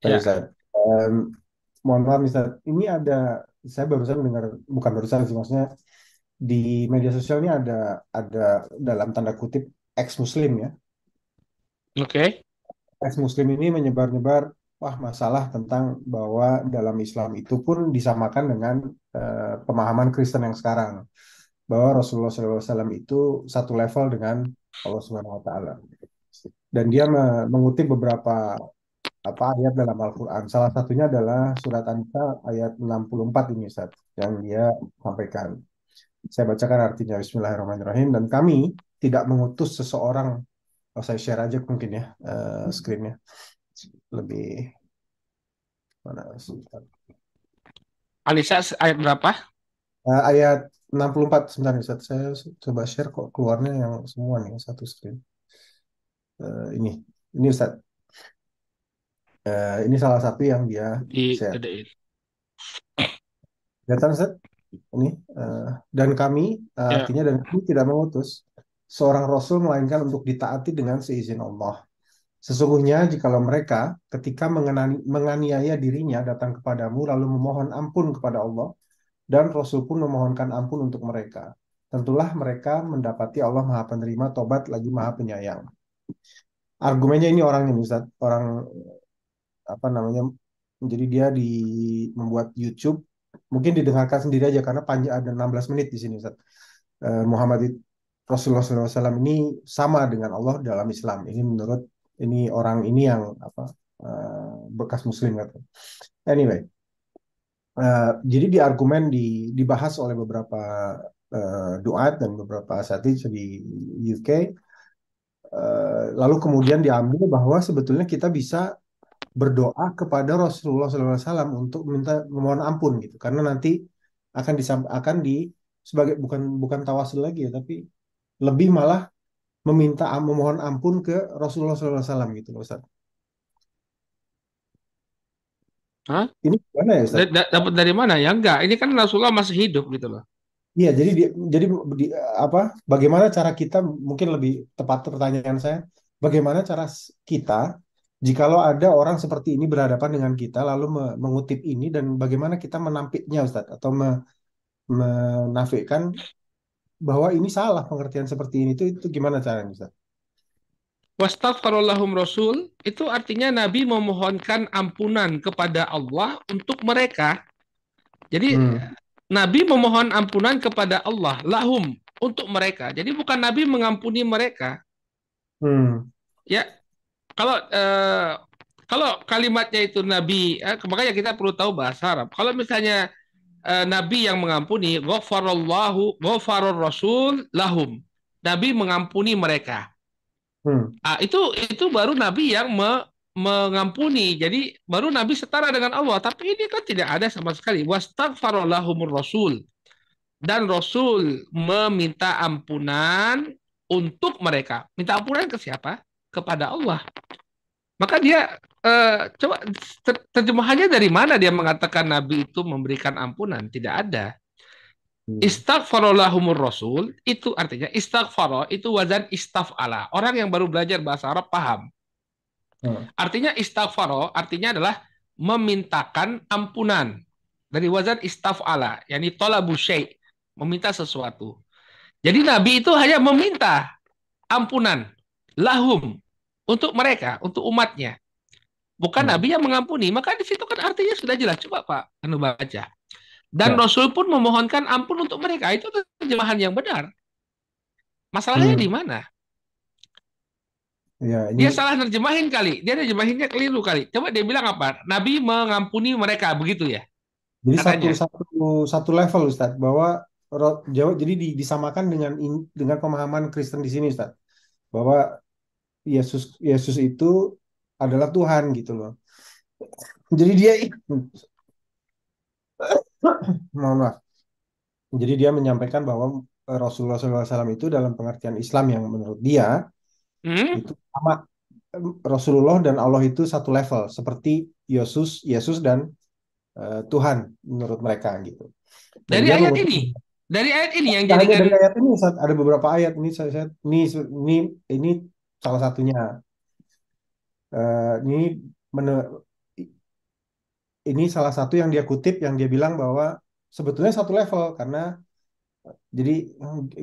Ya. Ustaz. Em, mohon maaf Ustaz. Ini ada saya barusan dengar bukan barusan sih maksudnya di media sosial ini ada ada dalam tanda kutip ex muslim ya. Oke. Ex muslim ini menyebar-nyebar wah masalah tentang bahwa dalam Islam itu pun disamakan dengan eh, pemahaman Kristen yang sekarang bahwa Rasulullah SAW itu satu level dengan Allah Subhanahu wa taala. Dan dia mengutip beberapa apa ayat dalam Al-Qur'an. Salah satunya adalah surat An-Nisa ayat 64 ini Ustaz yang dia sampaikan. Saya bacakan artinya Bismillahirrahmanirrahim dan kami tidak mengutus seseorang oh, saya share aja mungkin ya uh, screennya lebih mana Alisa ayat berapa? Uh, ayat 64 sebentar Ustaz. Saya coba share kok keluarnya yang semua nih satu screen. Uh, ini ini Ustaz. Uh, ini salah satu yang dia di share. Kelihatan Ustaz? Ini uh, dan kami uh, ya. artinya dan kami tidak mengutus seorang rasul melainkan untuk ditaati dengan seizin Allah. Sesungguhnya jikalau mereka ketika menganiaya dirinya datang kepadamu lalu memohon ampun kepada Allah dan Rasul pun memohonkan ampun untuk mereka. Tentulah mereka mendapati Allah Maha Penerima Tobat lagi Maha Penyayang. Argumennya ini orang ini Ustaz, orang apa namanya? Jadi dia di membuat YouTube mungkin didengarkan sendiri aja karena panjang ada 16 menit di sini Ustaz. Eh, Muhammad Rasulullah SAW ini sama dengan Allah dalam Islam. Ini menurut ini orang ini yang apa uh, bekas muslim gitu. Anyway, uh, jadi di argumen di, dibahas oleh beberapa uh, duat dan beberapa asatid di UK. Uh, lalu kemudian diambil bahwa sebetulnya kita bisa berdoa kepada Rasulullah SAW untuk minta memohon ampun gitu, karena nanti akan disam di sebagai bukan bukan tawasul lagi ya, tapi lebih malah meminta memohon ampun ke Rasulullah SAW gitu loh Ustaz. Hah? Ini gimana ya Ustaz? Dapat dari mana ya? Enggak, ini kan Rasulullah masih hidup gitu loh. Iya, jadi di, jadi di, apa? Bagaimana cara kita mungkin lebih tepat pertanyaan saya, bagaimana cara kita jikalau ada orang seperti ini berhadapan dengan kita lalu me, mengutip ini dan bagaimana kita menampiknya Ustaz atau me, menafikan bahwa ini salah pengertian seperti ini itu itu gimana caranya Ustaz? Wastaghfirullahum Rasul itu artinya Nabi memohonkan ampunan kepada Allah untuk mereka. Jadi hmm. Nabi memohon ampunan kepada Allah lahum untuk mereka. Jadi bukan Nabi mengampuni mereka. Hmm. Ya, kalau eh, kalau kalimatnya itu Nabi, eh, makanya kita perlu tahu bahasa Arab. Kalau misalnya uh, Nabi yang mengampuni, ghafarallahu ghafarur rasul lahum. Nabi mengampuni mereka. Hmm. Ah, itu itu baru Nabi yang me, mengampuni. Jadi baru Nabi setara dengan Allah. Tapi ini kan tidak ada sama sekali. Wastaghfarallahumur rasul. Dan Rasul meminta ampunan untuk mereka. Minta ampunan ke siapa? Kepada Allah. Maka dia uh, coba ter terjemahannya dari mana dia mengatakan Nabi itu memberikan ampunan? Tidak ada. Hmm. Istaghfarallahumur Rasul itu artinya istaghfaro itu wazan istaf'ala. Orang yang baru belajar bahasa Arab paham. Hmm. Artinya istaghfaro artinya adalah memintakan ampunan. Dari wazan istaf'ala, yakni tolabu syai, meminta sesuatu. Jadi Nabi itu hanya meminta ampunan lahum untuk mereka, untuk umatnya. Bukan hmm. Nabi yang mengampuni. Maka di situ kan artinya sudah jelas. Coba Pak Anu baca. Dan ya. Rasul pun memohonkan ampun untuk mereka. Itu terjemahan yang benar. Masalahnya hmm. di mana? Ya, ini... Dia salah nerjemahin kali. Dia nerjemahinnya keliru kali. Coba dia bilang apa? Nabi mengampuni mereka begitu ya. Jadi satu satu satu level Ustaz bahwa Jawa jadi disamakan dengan dengan pemahaman Kristen di sini Ustaz. Bahwa Yesus Yesus itu adalah Tuhan gitu loh. Jadi dia mohon maaf. Jadi dia menyampaikan bahwa Rasulullah SAW itu dalam pengertian Islam yang menurut dia hmm? itu sama Rasulullah dan Allah itu satu level seperti Yesus Yesus dan uh, Tuhan menurut mereka gitu. Dan dari ayat ini, dari ayat ini yang jadi dari ayat ini ada beberapa ayat ini saya, saya ini ini ini salah satunya uh, ini ini salah satu yang dia kutip yang dia bilang bahwa sebetulnya satu level karena jadi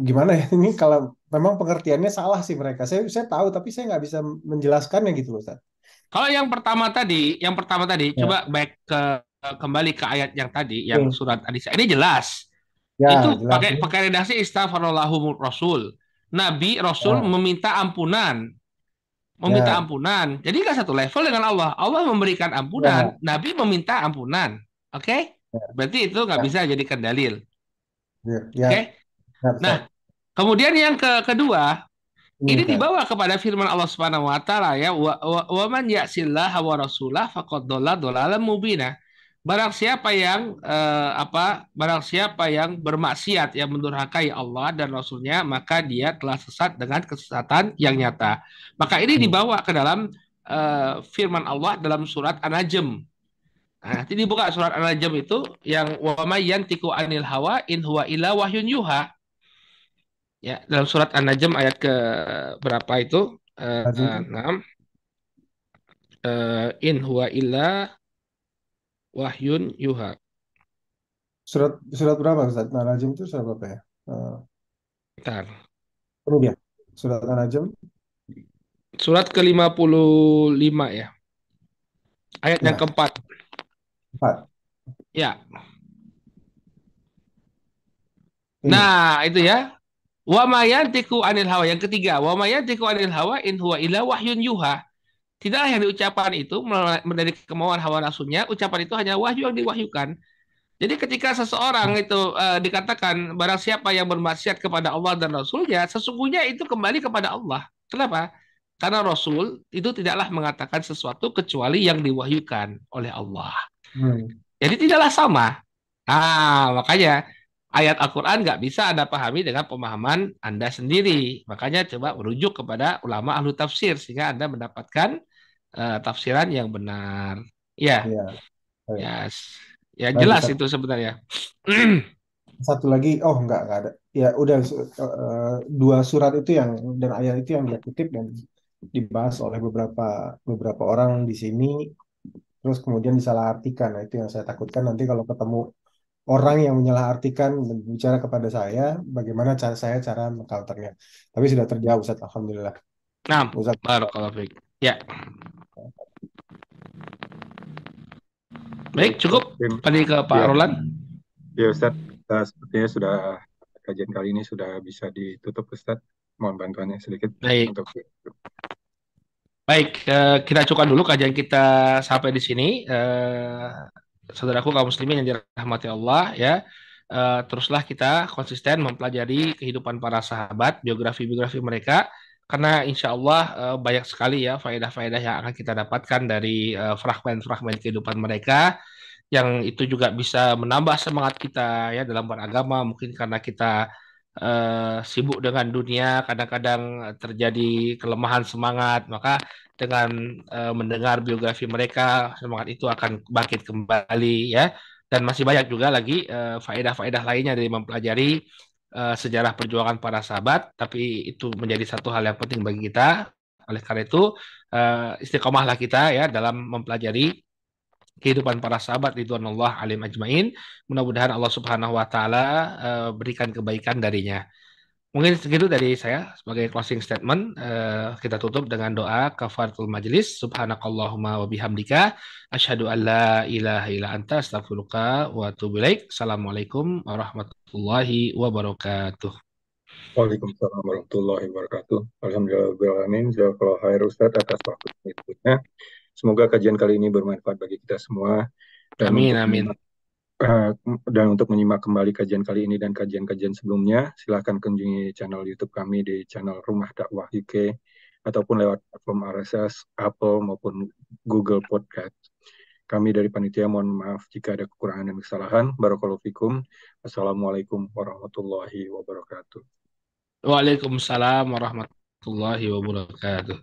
gimana ya ini kalau memang pengertiannya salah sih mereka saya saya tahu tapi saya nggak bisa menjelaskannya gitu loh Ustaz. Kalau yang pertama tadi, yang pertama tadi, ya. coba baik ke kembali ke ayat yang tadi, yang hmm. surat Anisa. Ini jelas. Ya, itu jelas. pakai pakai redaksi istaghfirullahumur rasul. Nabi, Rasul Ya. meminta ampunan. Meminta Ya. ampunan. Jadi nggak satu level dengan Allah. Allah memberikan ampunan, Nabi meminta ampunan. Oke? Ya. Berarti itu nggak Ya. bisa jadikan dalil. Ya. Ya. Oke? Ya, Ustaz. Nah, kemudian yang ke kedua, Ini, ini Ustaz. dibawa kepada firman Allah Subhanahu wa taala ya, wa, wa, wa man ya'sillaha wa rasulah faqad dhalla dhalalan mubina. Barang siapa yang eh, apa? Barang siapa yang bermaksiat yang mendurhakai Allah dan Rasulnya, maka dia telah sesat dengan kesesatan yang nyata. Maka ini Hmm. dibawa ke dalam eh, firman Allah dalam surat An-Najm. Nah, nanti dibuka surat An-Najm itu yang wa may yantiqu anil hawa in huwa illa wahyun yuha. Ya, dalam surat An-Najm ayat ke berapa itu? Eh, Najm. eh, enam. Eh, in huwa illa wahyun yuha. Surat surat berapa Ustaz? Nah, Najm itu surat berapa ya? Eh, Bentar. dia. Surat An-Najm. Surat ke-55 ya. Ayat yang Ya. keempat. Empat. Ya. Ini. Nah, itu ya. Wa ma yantiqu anil hawa yang ketiga, wa ma yantiqu anil hawa in huwa illa wahyun yuha. Tidaklah yang diucapkan itu dari kemauan hawa nafsunya, ucapan itu hanya wahyu yang diwahyukan. Jadi ketika seseorang itu eh, dikatakan barang siapa yang bermaksiat kepada Allah dan Rasulnya, sesungguhnya itu kembali kepada Allah. Kenapa? Karena Rasul itu tidaklah mengatakan sesuatu kecuali yang diwahyukan oleh Allah. Hmm. Jadi tidaklah sama. Ah, makanya ayat Al-Quran nggak bisa Anda pahami dengan pemahaman Anda sendiri. Makanya coba merujuk kepada ulama ahlu tafsir sehingga Anda mendapatkan eh, tafsiran yang benar. Ya, Ya. Baik. yes. Ya Baik, jelas itu sebenarnya. Satu lagi, oh enggak, enggak ada. Ya udah eh, dua surat itu yang dan ayat itu yang dia kutip dan dibahas oleh beberapa beberapa orang di sini, terus kemudian disalahartikan. Nah itu yang saya takutkan nanti kalau ketemu orang yang menyalahartikan dan bicara kepada saya, bagaimana cara saya cara mengcounternya. Tapi sudah terjawab, Ustaz. Alhamdulillah. Nah, Ustaz, barakallahu fiik. Ya, baik cukup. Tadi ke Pak ya, Roland. ya Ustadz, eh, sepertinya sudah kajian kali ini sudah bisa ditutup Ustadz. Mohon bantuannya sedikit Baik. untuk Baik, eh, kita cukupkan dulu kajian kita sampai di sini. Saudaraku kaum muslimin yang dirahmati Allah ya. Eh, teruslah kita konsisten mempelajari kehidupan para sahabat, biografi-biografi mereka karena insya Allah eh, banyak sekali ya faedah-faedah yang akan kita dapatkan dari eh, fragmen-fragmen kehidupan mereka yang itu juga bisa menambah semangat kita ya dalam beragama mungkin karena kita eh, sibuk dengan dunia kadang-kadang terjadi kelemahan semangat maka dengan eh, mendengar biografi mereka semangat itu akan bangkit kembali ya dan masih banyak juga lagi eh, faedah-faedah lainnya dari mempelajari eh, sejarah perjuangan para sahabat tapi itu menjadi satu hal yang penting bagi kita oleh karena itu eh, istiqomahlah kita ya dalam mempelajari kehidupan para sahabat ridwanullah alim ajmain. Mudah-mudahan Allah Subhanahu wa taala eh, berikan kebaikan darinya. Mungkin segitu dari saya sebagai closing statement. Eh, kita tutup dengan doa kafaratul majlis. Subhanakallahumma wa bihamdika asyhadu an la ilaha illa anta astaghfiruka wa atubu ilaik. Assalamualaikum warahmatullahi wabarakatuh. Waalaikumsalam warahmatullahi wabarakatuh. Alhamdulillah, Jazakallah khair Ustadz atas waktu itu. Semoga kajian kali ini bermanfaat bagi kita semua dan Amin amin. Eh, dan untuk menyimak kembali kajian kali ini dan kajian-kajian sebelumnya, silahkan kunjungi channel YouTube kami di channel Rumah Dakwah UK ataupun lewat platform RSS, Apple maupun Google Podcast. Kami dari panitia mohon maaf jika ada kekurangan dan kesalahan. Barakallahu fikum. Wassalamualaikum warahmatullahi wabarakatuh. Waalaikumsalam warahmatullahi wabarakatuh.